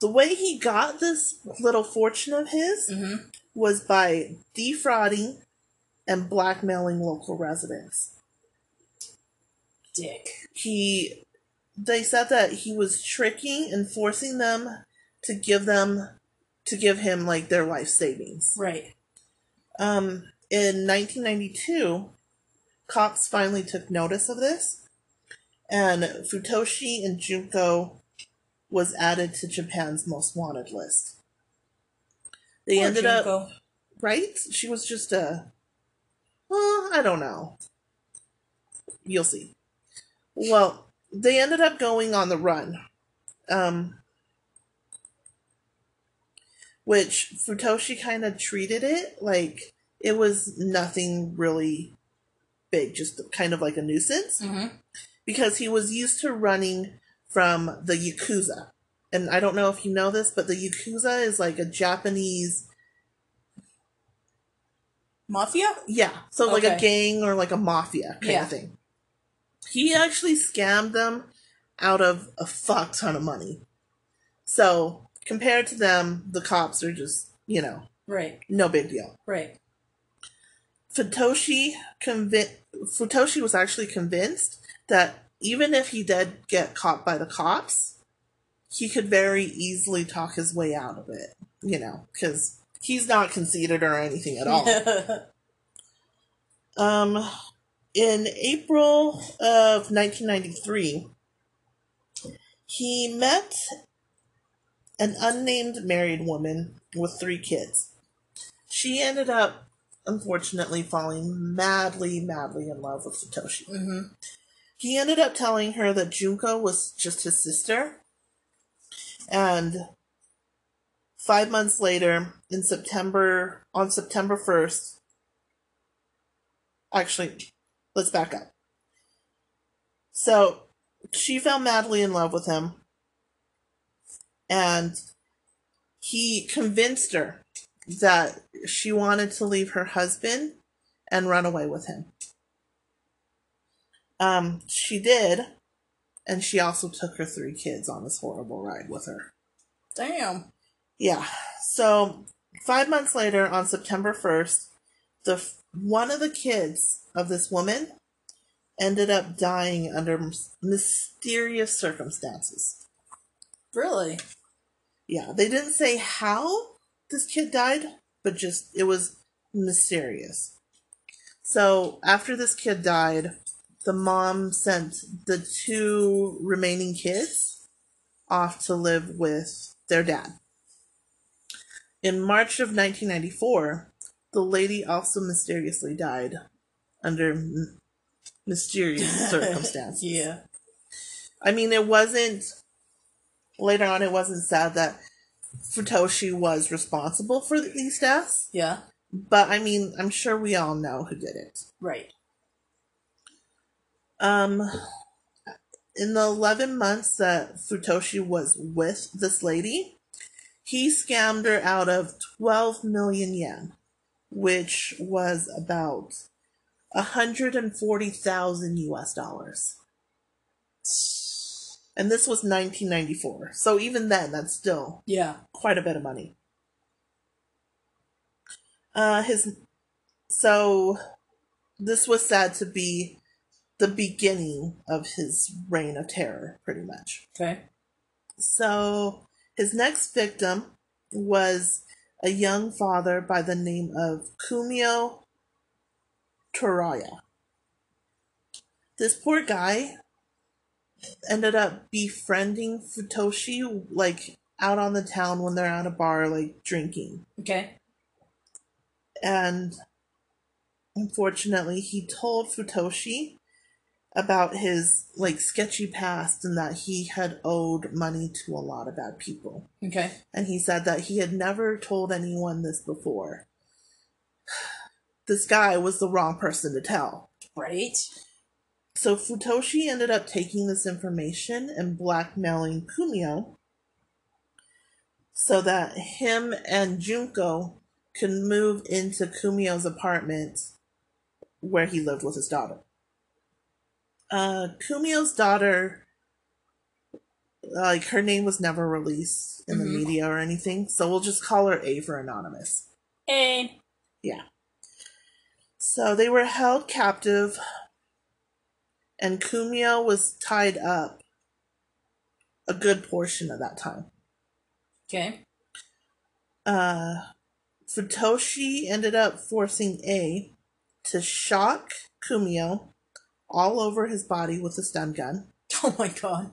The way he got this little fortune of his Mm-hmm. was by defrauding and blackmailing local residents. Dick. He they said that he was tricking and forcing them to give them to give him like their life savings. Right. Um, in 1992, cops finally took notice of this, and Futoshi and Junko was added to Japan's most wanted list. They Poor ended up right. She was just a, well, I don't know. You'll see. Well, they ended up going on the run. Um, which Futoshi kind of treated it like it was nothing really big, just kind of like a nuisance Mm-hmm. because he was used to running from the Yakuza. And I don't know if you know this, but the Yakuza is like a Japanese, Mafia? yeah, so like a gang or like a mafia kind Yeah. of thing. He actually scammed them out of a fuck ton of money. So compared to them, the cops are just, you know, Right. no big deal. Right. Futoshi convi- Futoshi was actually convinced that even if he did get caught by the cops, he could very easily talk his way out of it, you know, because he's not conceited or anything at all. um, in April of 1993, he met an unnamed married woman with three kids. She ended up, unfortunately, falling madly, madly in love with Satoshi. Mm-hmm. He ended up telling her that Junko was just his sister. And five months later, in September, on September 1st, actually, let's back up. So, she fell madly in love with him. And he convinced her that she wanted to leave her husband and run away with him. Um, she did, and she also took her three kids on this horrible ride with her. Damn. Yeah. So five months later, on September first, the one of the kids of this woman ended up dying under mysterious circumstances. Really? Yeah, they didn't say how this kid died, but just it was mysterious. So after this kid died, the mom sent the two remaining kids off to live with their dad. In March of 1994, the lady also mysteriously died under mysterious circumstances. yeah. I mean, it wasn't. Later on, it wasn't said that Futoshi was responsible for these deaths, Yeah. but I mean, I'm sure we all know who did it. Right. Um, in the 11 months that Futoshi was with this lady, he scammed her out of 12 million yen, which was about 140,000 US dollars. And this was 1994. So even then, that's still Yeah. quite a bit of money. Uh, his so this was said to be the beginning of his reign of terror, pretty much. Okay. So his next victim was a young father by the name of Kumio Toraya. This poor guy ended up befriending Futoshi like out on the town when they're at a bar like drinking. Okay. And unfortunately he told Futoshi about his like sketchy past and that he had owed money to a lot of bad people. Okay. And he said that he had never told anyone this before. This guy was the wrong person to tell. Right. So Futoshi ended up taking this information and blackmailing Kumio so that him and Junko could move into Kumio's apartment where he lived with his daughter. Uh, Kumio's daughter, like her name was never released in the Mhm. media or anything, so we'll just call her A for anonymous. A. yeah So they were held captive, and Kumio was tied up a good portion of that time. okay. Uh, Futoshi ended up forcing A to shock Kumio all over his body with a stun gun. Oh my god.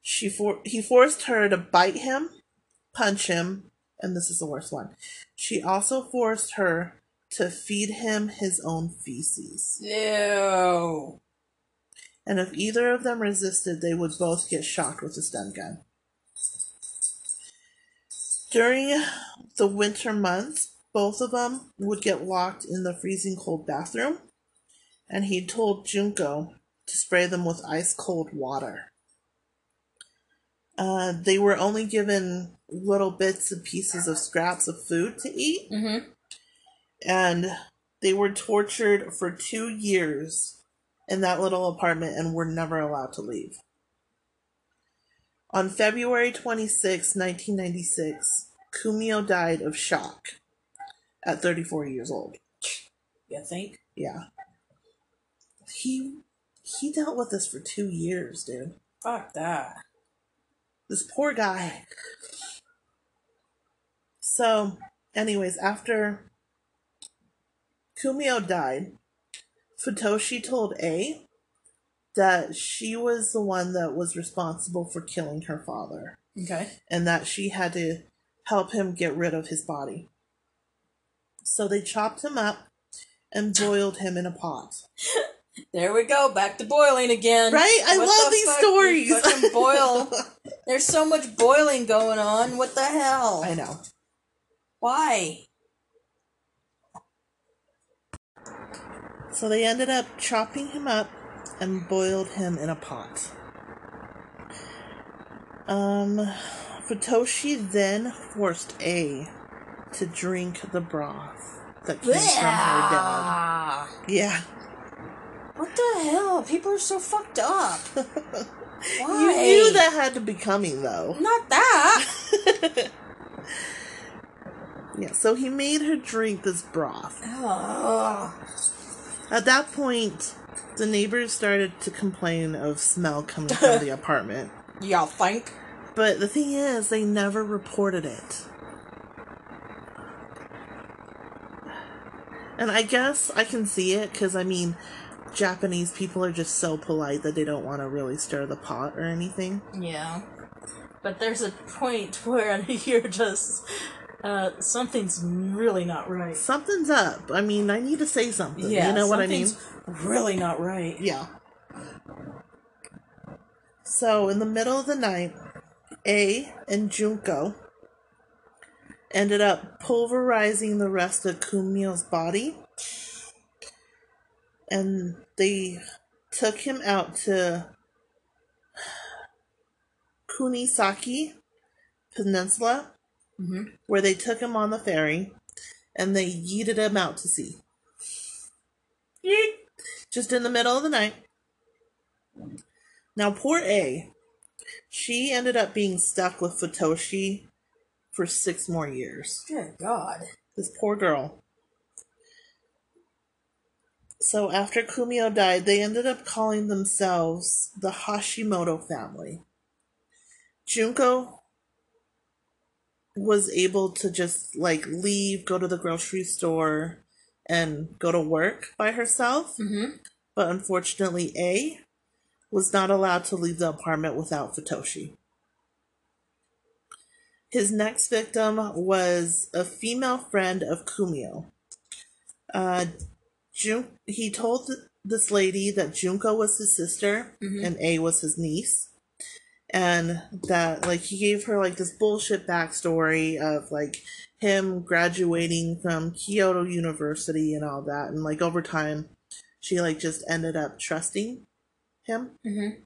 She for- he forced her to bite him, punch him, and this is the worst one. She also forced her to feed him his own feces. Ew. and if either of them resisted, they would both get shocked with a stun gun. During the winter months, both of them would get locked in the freezing cold bathroom, and he told Junko to spray them with ice cold water. Uh, they were only given little bits and pieces of scraps of food to eat, Mm-hmm. and they were tortured for two years in that little apartment and were never allowed to leave. On February 26, 1996, Kumio died of shock at 34 years old. You think? Yeah. He he dealt with this for 2 years, dude. Fuck that. This poor guy. So, anyways, after Kumio died, Futoshi told A that she was the one that was responsible for killing her father Okay. and that she had to help him get rid of his body. So they chopped him up and boiled him in a pot. There we go. Back to boiling again. Right? I What love the these fuck? stories. You fucking boil. There's so much boiling going on. What the hell? I know. Why? So they ended up chopping him up and boiled him in a pot. Um, Futoshi then forced A to drink the broth that came from her dad. Ah. Yeah. What the hell? People are so fucked up. Why? You knew that had to be coming though. Not that. Yeah, so he made her drink this broth. Ugh. At that point, the neighbors started to complain of smell coming from the apartment. Y'all think? But the thing is, they never reported it. And I guess I can see it because, I mean, Japanese people are just so polite that they don't want to really stir the pot or anything. Yeah. But there's a point where you're just. Uh, something's really not right. Something's up. I mean, I need to say something. Yeah, you know what I mean? something's Really not right. Yeah. So, in the middle of the night, A and Junko ended up pulverizing the rest of Kumio's body. And they took him out to Kunisaki Peninsula, Mhm. where they took him on the ferry and they yeeted him out to sea. Yeet! Just in the middle of the night. Now, poor A, she ended up being stuck with Futoshi for six more years. Good God. This poor girl. So after Kumio died, they ended up calling themselves the Hashimoto family. Junko was able to just like leave, go to the grocery store, and go to work by herself. Mm-hmm. But unfortunately, A was not allowed to leave the apartment without Futoshi. His next victim was a female friend of Kumio. Uh, Jun- he told this lady that Junko was his sister Mhm. and A was his niece. And that, like, he gave her, like, this bullshit backstory of, like, him graduating from Kyoto University and all that. And, like, over time, she, like, just ended up trusting him. Mm-hmm.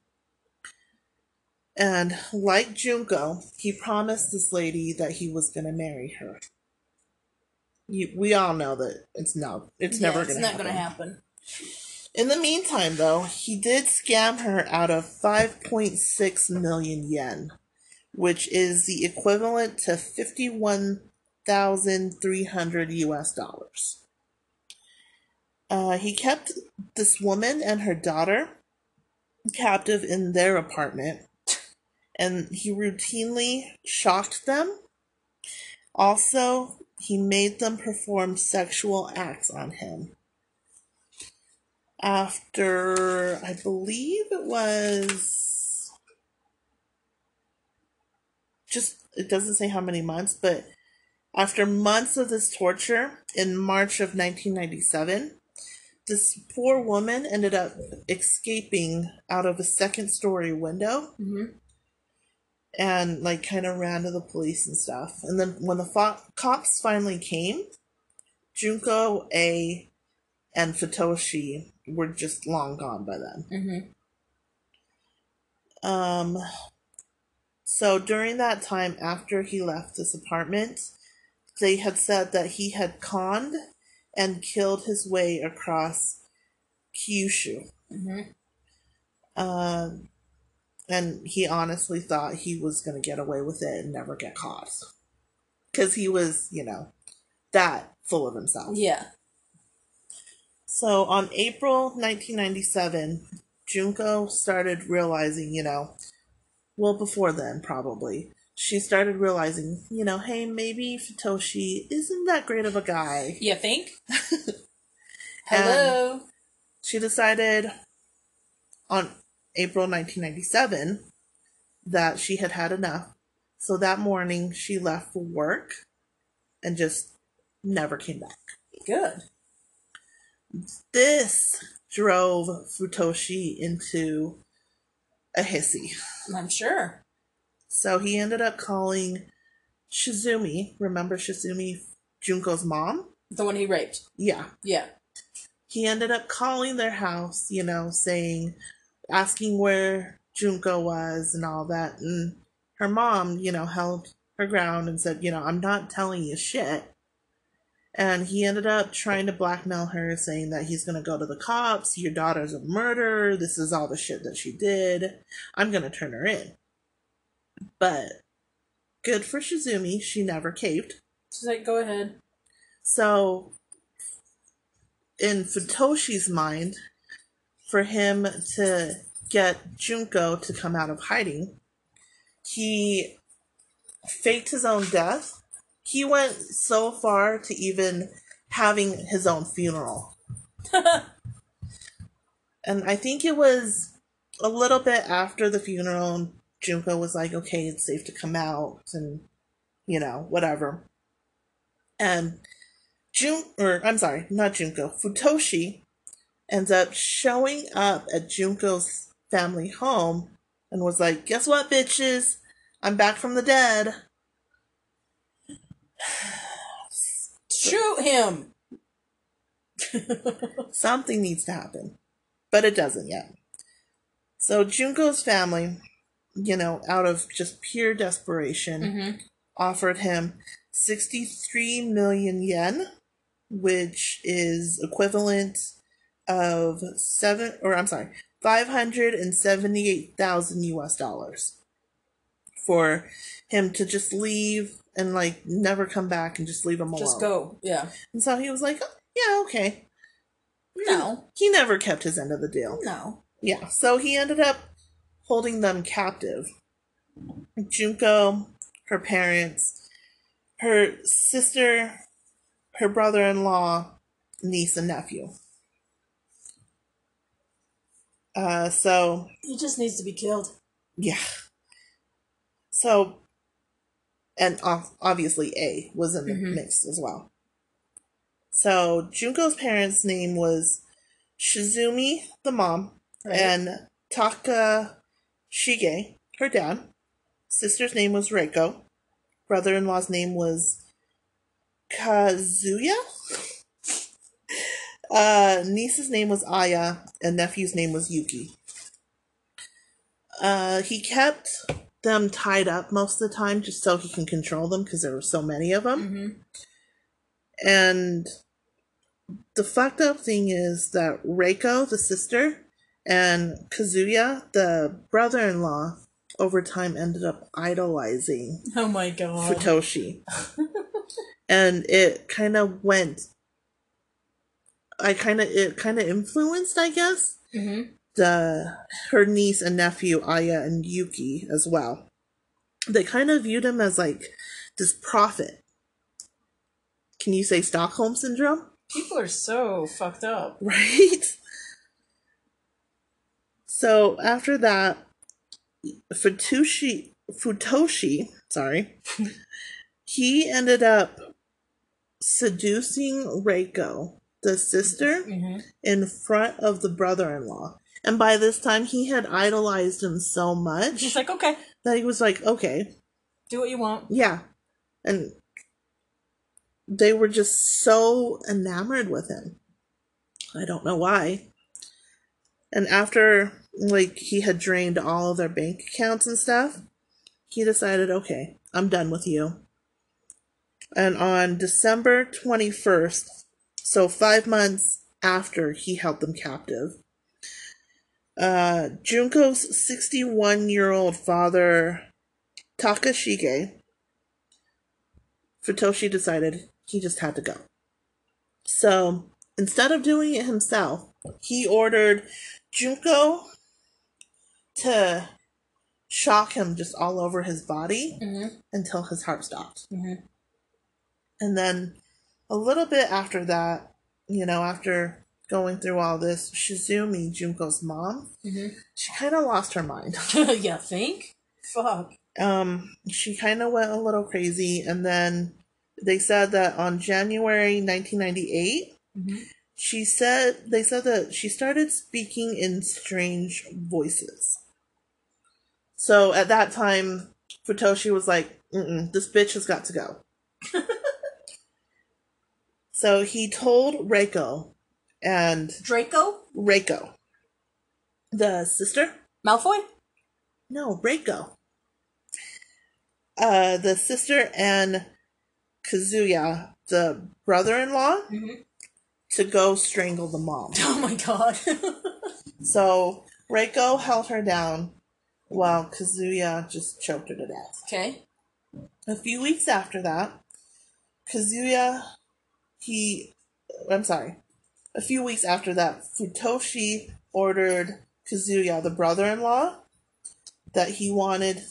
And like Junko, he promised this lady that he was going to marry her. You, we all know that it's no, it's never it's going to not happen. gonna happen. In the meantime, though, he did scam her out of 5.6 million yen, which is the equivalent to 51,300 US dollars. Uh, he kept this woman and her daughter captive in their apartment, and he routinely shocked them. Also, he made them perform sexual acts on him after I believe it was just it doesn't say how many months, but after months of this torture in March of 1997, this poor woman ended up escaping out of a second story window Mm-hmm. And like kind of ran to the police and stuff. And then when the fo- cops finally came, Junko, A, and Futoshi were just long gone by then. Mm-hmm. Um, so during that time, after he left this apartment, they had said that he had conned and killed his way across Kyushu. Mm-hmm. Um, and he honestly thought he was going to get away with it and never get caught. Because he was, you know, that full of himself. Yeah. So on April 1997, Junko started realizing, you know, well, before then, probably, she started realizing, you know, hey, maybe Futoshi isn't that great of a guy. You think? Hello. she decided on April 1997 that she had had enough. So that morning she left for work and just never came back. Good. This drove Futoshi into a hissy. I'm sure. So he ended up calling Shizumi. Remember Shizumi, Junko's mom? The one he raped. Yeah. Yeah. He ended up calling their house, you know, saying, asking where Junko was and all that. And her mom, you know, held her ground and said, you know, I'm not telling you shit. And he ended up trying to blackmail her, saying that he's going to go to the cops. Your daughter's a murderer. This is all the shit that she did. I'm going to turn her in. But good for Shizumi. She never caved. She's like, go ahead. So, in Futoshi's mind, for him to get Junko to come out of hiding, he faked his own death. He went so far to even having his own funeral. and I think it was a little bit after the funeral, Junko was like, okay, it's safe to come out, and, you know, whatever. And Jun, or I'm sorry, not Junko, Futoshi ends up showing up at Junko's family home and was like, guess what, bitches? I'm back from the dead. Shoot him. Something needs to happen. But it doesn't yet. So Junko's family, you know, out of just pure desperation, Mm-hmm. offered him 63 million yen, which is equivalent of seven, or I'm sorry, 578,000 US dollars for him to just leave and like never come back and just leave him alone. Just go. Yeah. And so he was like, "Oh, yeah, okay. No. He never kept his end of the deal. No. Yeah, so he ended up holding them captive. Junko, her parents, her sister, her brother in law, niece, and nephew. Uh, so, He just needs to be killed. yeah. So, and obviously A was in the Mhm. mix as well. So, Junko's parents' name was Shizumi, the mom, Right. and Taka Shige, her dad. Sister's name was Reiko. Brother in law's name was Kazuya. Uh, niece's name was Aya, and nephew's name was Yuki. Uh, he kept them tied up most of the time just so he can control them because there were so many of them. hmm And the fucked up thing is that Reiko, the sister, and Kazuya, the brother in law, over time ended up idolizing Oh my god. Futoshi. and it kind of went. I kind of it kind of influenced, I guess, hmm the her niece and nephew Aya and Yuki as well. They kind of viewed him as like this prophet. Can you say Stockholm syndrome? People are so fucked up. Right? So after that, Futoshi, Futoshi, sorry, he ended up seducing Reiko, the sister, hmm in front of the brother-in-law. And by this time, he had idolized him so much She's like, okay, that he was like, okay, do what you want. yeah. And they were just so enamored with him. I don't know why. And after like he had drained all of their bank accounts and stuff, he decided, okay, I'm done with you. And on December 21st, so 5 months after he held them captive, uh Junko's 61-year-old father Takashige Futoshi decided he just had to go. So instead of doing it himself, he ordered Junko to shock him just all over his body hmm until his heart stopped. hmm And then a little bit after that, you know, after going through all this, Shizumi, Junko's mom, Mhm. she kind of lost her mind. you think? Fuck. um, she kind of went a little crazy, and then they said that on January 1998, Mhm. she said they said that she started speaking in strange voices. So at that time, Futoshi was like, Mm-mm, "This bitch has got to go." so he told Reiko, and Draco? Reiko, the sister, Malfoy? no, Reiko. Uh, the sister and Kazuya, the brother-in-law, Mhm. to go strangle the mom. Oh my god. So Reiko held her down while Kazuya just choked her to death. okay. A few weeks after that, Kazuya, he, I'm sorry, a few weeks after that, Futoshi ordered Kazuya, the brother-in-law, that he wanted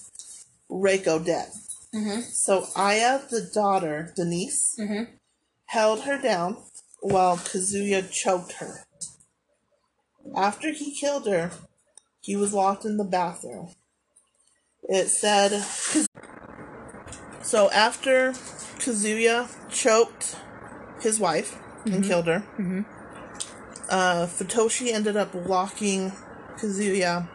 Reiko dead. Mm-hmm. So Aya, the daughter, Denise, Mm-hmm. held her down while Kazuya choked her. After he killed her, he was locked in the bathroom. It said. So after Kazuya choked his wife and killed her, Mhm. uh, Futoshi ended up locking Kazuya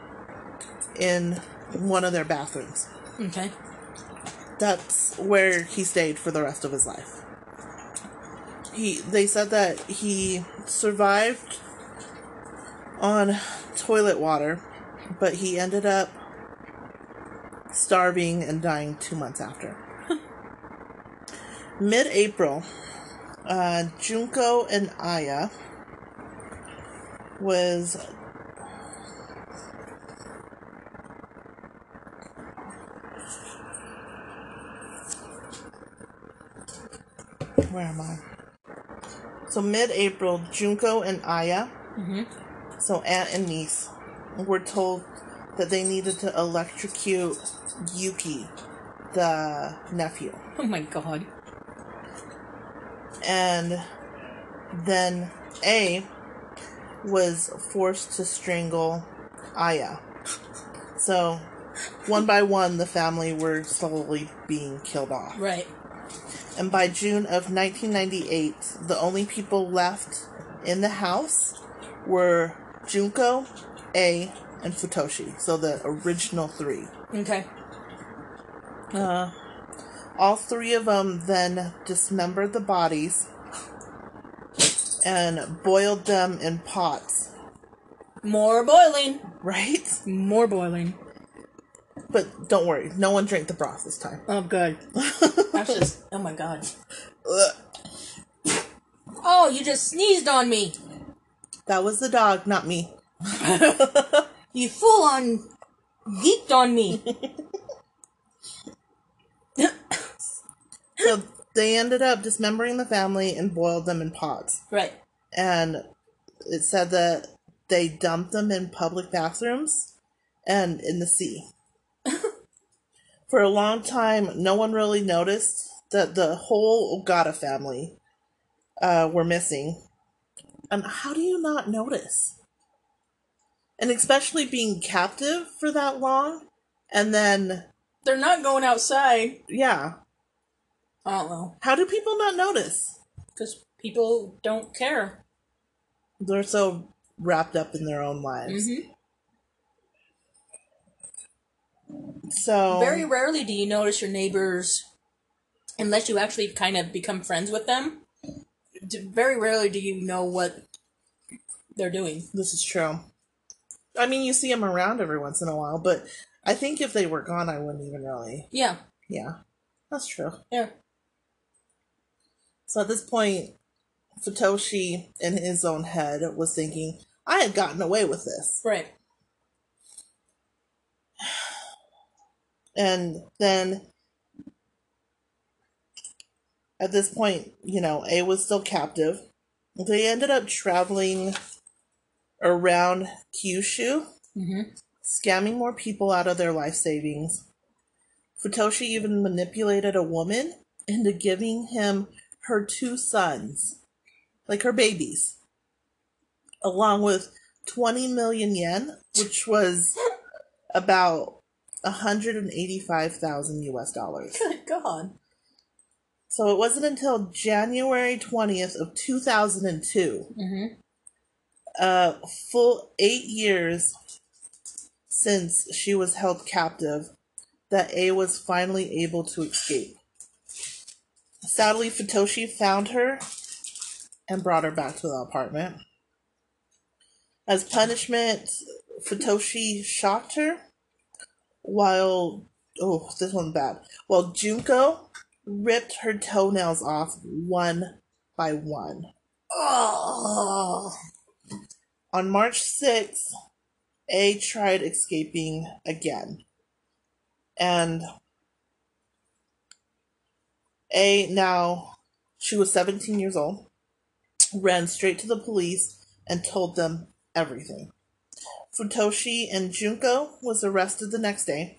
in one of their bathrooms. Okay. That's where he stayed for the rest of his life. He they said that he survived on toilet water, but he ended up starving and dying 2 months after. Mid-April, uh, Junko and Aya was Where am I? So mid-April, Junko and Aya, Mm-hmm. so aunt and niece, were told that they needed to electrocute Yuki, the nephew, Oh my god. And then A was forced to strangle Aya. So, one by one, the family were slowly being killed off. Right. And by June of 1998, the only people left in the house were Junko, A, and Futoshi. So the original three. Okay. Uh, all three of them then dismembered the bodies and boiled them in pots, More boiling. right? More boiling. But don't worry, no one drank the broth this time. Oh good. That's just oh my god. Ugh. Oh, you just sneezed on me. That was the dog, not me. You full on geeked on me. So they ended up dismembering the family and boiled them in pots. right. and it said that they dumped them in public bathrooms and in the sea. For a long time, no one really noticed that the whole Ogata family uh, were missing. And how do you not notice? And especially being captive for that long, and then, They're not going outside. yeah, I don't know. how do people not notice? Because people don't care. They're so wrapped up in their own lives. Mm-hmm. So Very rarely do you notice your neighbors, unless you actually kind of become friends with them. Very rarely do you know what they're doing. This is true. I mean, you see them around every once in a while, but I think if they were gone, I wouldn't even really. Yeah, Yeah, that's true. yeah. So at this point, Futoshi, in his own head, was thinking, I had gotten away with this. Right. And then at this point, you know, A was still captive. They ended up traveling around Kyushu, Mm-hmm. scamming more people out of their life savings. Futoshi even manipulated a woman into giving him her two sons, like her babies. along with 20 million yen, which was about 185,000 US dollars. Good God. So it wasn't until January 20th of 2002, Mm-hmm. a full eight years since she was held captive, that A was finally able to escape. Sadly, Futoshi found her and brought her back to the apartment. As punishment, Futoshi shocked her while oh, this one's bad. While Junko ripped her toenails off one by one. Oh. On March 6th, A tried escaping again. And A now she was 17 years old, ran straight to the police and told them everything. Futoshi and Junko was arrested the next day,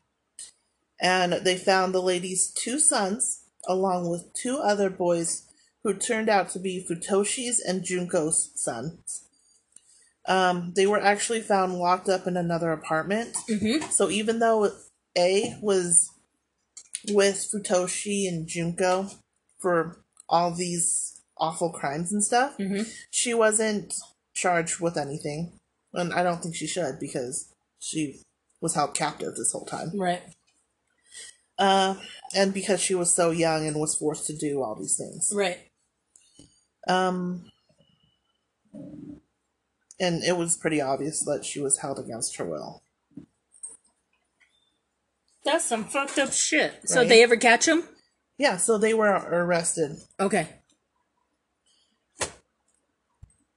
and they found the lady's two sons along with two other boys who turned out to be Futoshi's and Junko's sons. Um, they were actually found locked up in another apartment. Mm-hmm. So even though A was with Futoshi and Junko for all these awful crimes and stuff, Mm-hmm. she wasn't charged with anything. And I don't think she should because she was held captive this whole time. Right. Uh, and because she was so young and was forced to do all these things. Right. Um, and it was pretty obvious that she was held against her will. That's some fucked up shit. So Right. they ever catch him? Yeah, so they were arrested. Okay.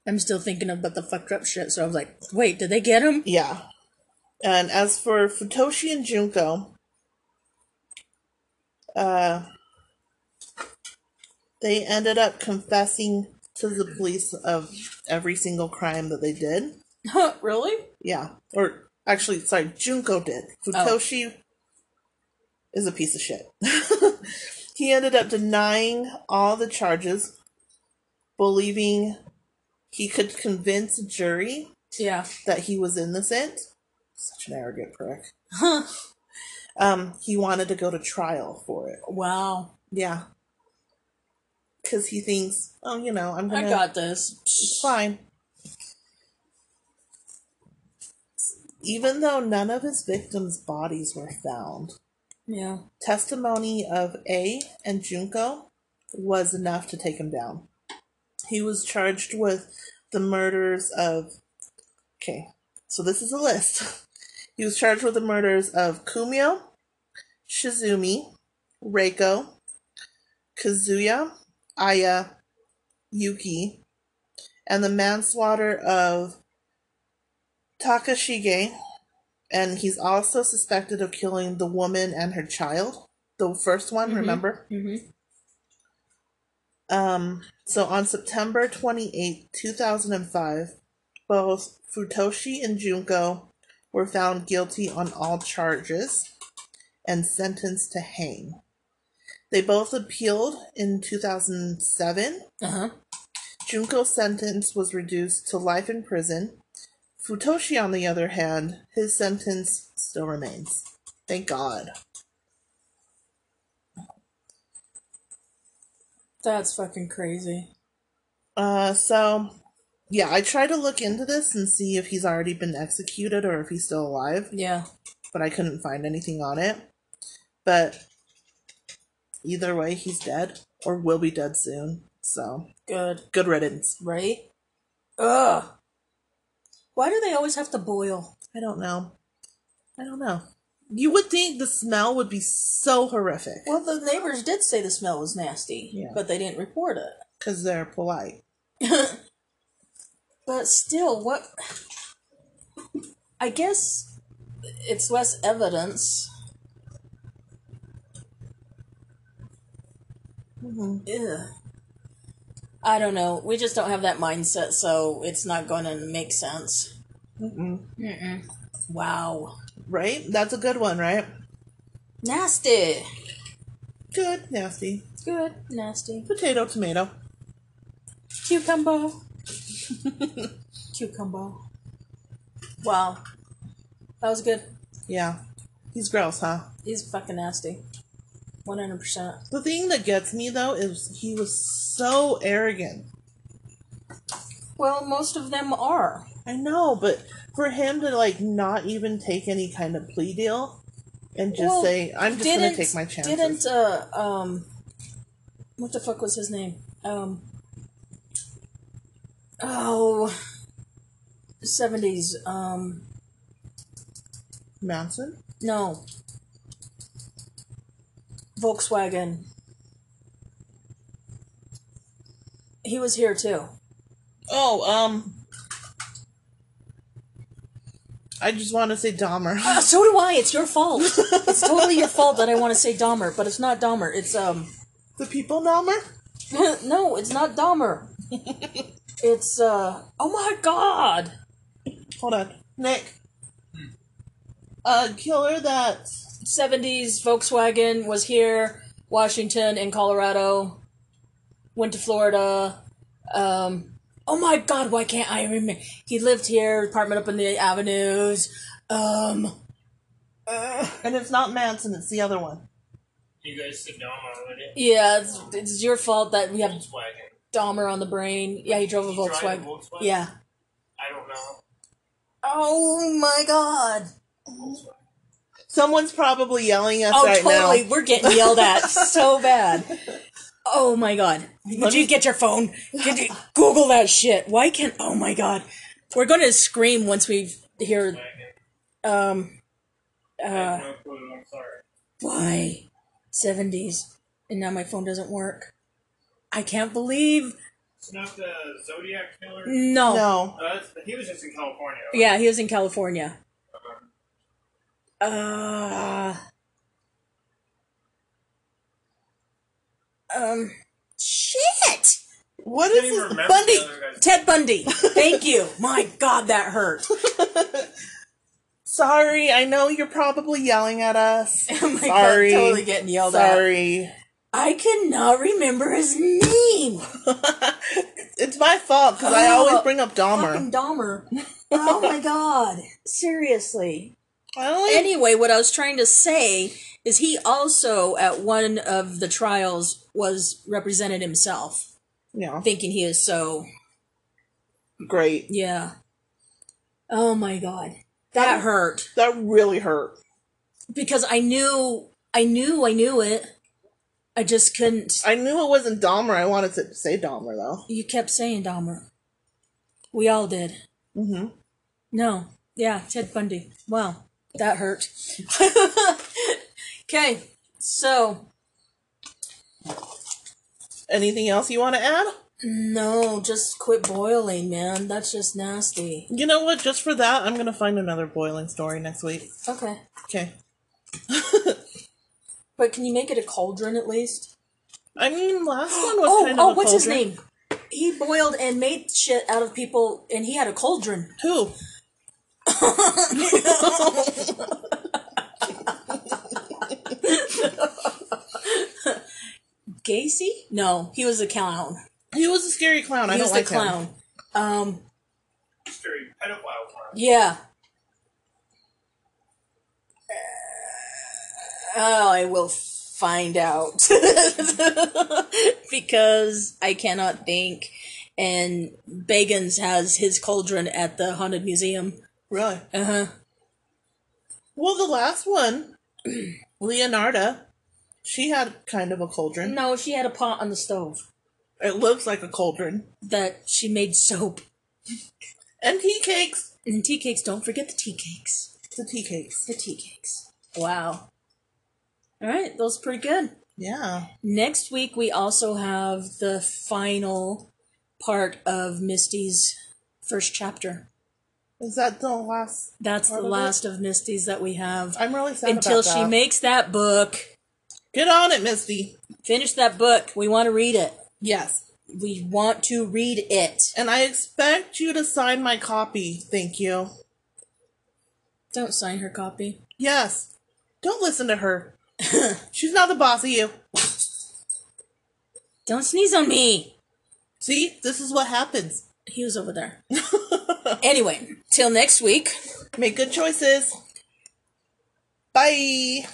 I'm still thinking about the fucked up shit, so I was like, wait, did they get him? Yeah. And as for Futoshi and Junko, uh, they ended up confessing to the police of every single crime that they did. Huh, really? Yeah. Or actually, sorry, Junko did. Futoshi is a piece of shit. he ended up denying all the charges, believing he could convince a jury Yeah. that he was innocent. Such an arrogant prick. Um, he wanted to go to trial for it. Wow. Yeah. Because he thinks, oh, you know, I'm gonna. I got this. It's fine. Even though none of his victims' bodies were found, Yeah. testimony of A and Junko was enough to take him down. He was charged with the murders of. Okay, so this is a list. He was charged with the murders of Kumio, Shizumi, Reiko, Kazuya, Aya, Yuki, and the manslaughter of Takashige, and he's also suspected of killing the woman and her child. The first one, Mhm. remember? Mm-hmm. Um, so on September 28, 2005, both Futoshi and Junko were found guilty on all charges and sentenced to hang. They both appealed in 2007 Uh-huh. Junko's sentence was reduced to life in prison. Futoshi, on the other hand, his sentence still remains. Thank God. That's fucking crazy. Uh, so, yeah, I tried to look into this and see if he's already been executed or if he's still alive, Yeah. but I couldn't find anything on it. But either way, he's dead or will be dead soon. So, Good. good riddance. Right? Ugh. Why do they always have to boil? I don't know. I don't know. You would think the smell would be so horrific. Well, the neighbors did say the smell was nasty, Yeah. but they didn't report it. Because they're polite. But still, what? I guess it's less evidence. Mm-hmm. Ugh. I don't know. We just don't have that mindset, so it's not going to make sense. Mm-mm. Mm-mm. Wow. Right? That's a good one, right? Nasty. Good, nasty. Good. Nasty. Potato, tomato. Cucumber. Cucumber. Wow. That was good. Yeah. He's gross, huh? He's fucking nasty. 100%. The thing that gets me though is he was so arrogant. Well, most of them are. I know, but for him to like not even take any kind of plea deal and just Well, say, "I'm just gonna take my chances." Didn't, uh, um, what the fuck was his name? Um, oh, 70s, um, Manson? no. Volkswagen. He was here too. Oh, um, I just want to say Dahmer. Uh, so do I. It's your fault. it's totally your fault that I want to say Dahmer, but it's not Dahmer. It's um, the people Dahmer? no, it's not Dahmer. it's uh, oh my god. Hold on, Nick. A killer that 70s Volkswagen was here, Washington and Colorado, went to Florida. Um, oh my god, why can't I remember? He lived here, apartment up in the avenues. Um, uh, and it's not Manson, it's the other one. You guys sit down on it. yeah, it's, it's your fault that we have Volkswagen. Dahmer on the brain. Yeah, he drove a He a Volkswagen. Volkswagen? Yeah. I don't know. Oh my god. Volkswagen. Someone's probably yelling at us Oh, right totally. now. We're getting yelled at so bad. Oh my god. Did Let you me- get your phone? Did you Google that shit? Why can't. Oh my god. We're going to scream once we hear. Volkswagen. Um. Uh. have no clue. I'm sorry. Why? 70s. And now my phone doesn't work. I can't believe. It's not the Zodiac killer. No. No. Uh, he was just in California. Yeah, he was in California. Uh. Um. Shit! What is this? Bundy! the other guy's- Ted Bundy! Thank you! My god, that hurt. Sorry, I know you're probably yelling at us. Oh my Sorry. god, totally getting yelled at. Sorry. I cannot remember his name! it's my fault because I Oh, always bring up Dahmer. Fucking Dahmer. Oh my god. Seriously. Anyway, what I was trying to say is he also, at one of the trials, was represented himself, yeah, thinking he is so. great. Yeah. Oh my god. That hurt. That really hurt. Because I knew, I knew I knew it. I just couldn't. I knew it wasn't Dahmer. I wanted to say Dahmer though. You kept saying Dahmer. We all did. Mm-hmm. No. Yeah, Ted Bundy. Wow. That hurt. okay. So, Anything else you want to add? no, just quit boiling, man. That's just nasty. You know what? Just for that, I'm gonna find another boiling story next week. Okay. Okay. But can you make it a cauldron at least? I mean, last one was Oh, kind of oh, a what's his name? He boiled and made shit out of people, and he had a cauldron. Who? Gacy? No, he was a clown. He was a scary clown. I he don't was like the him. clown. Um, Scary pedophile clown. yeah. Oh, I will find out because I cannot think. And Bagans has his cauldron at the haunted museum. Really? Uh huh. Well, the last one, Leonarda, she had kind of a cauldron. No, she had a pot on the stove It looks like a cauldron. that she made soap And tea cakes. and tea cakes. Don't forget the tea cakes. The tea cakes. The tea cakes. Wow. All right, those are pretty good. Yeah. Next week we also have the final part of Misty's first chapter. Is that the last? That's the of it? last of Misty's that we have I'm really sad until she makes that book. Get on it, Misty. Finish that book. We want to read it. Yes. We want to read it. And I expect you to sign my copy. Thank you. Don't sign her copy. Yes. Don't listen to her. She's not the boss of you. Don't sneeze on me. See? This is what happens. He was over there. anyway, till next week. Make good choices. Bye.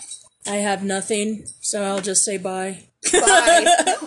I have nothing, so I'll just say bye. Bye.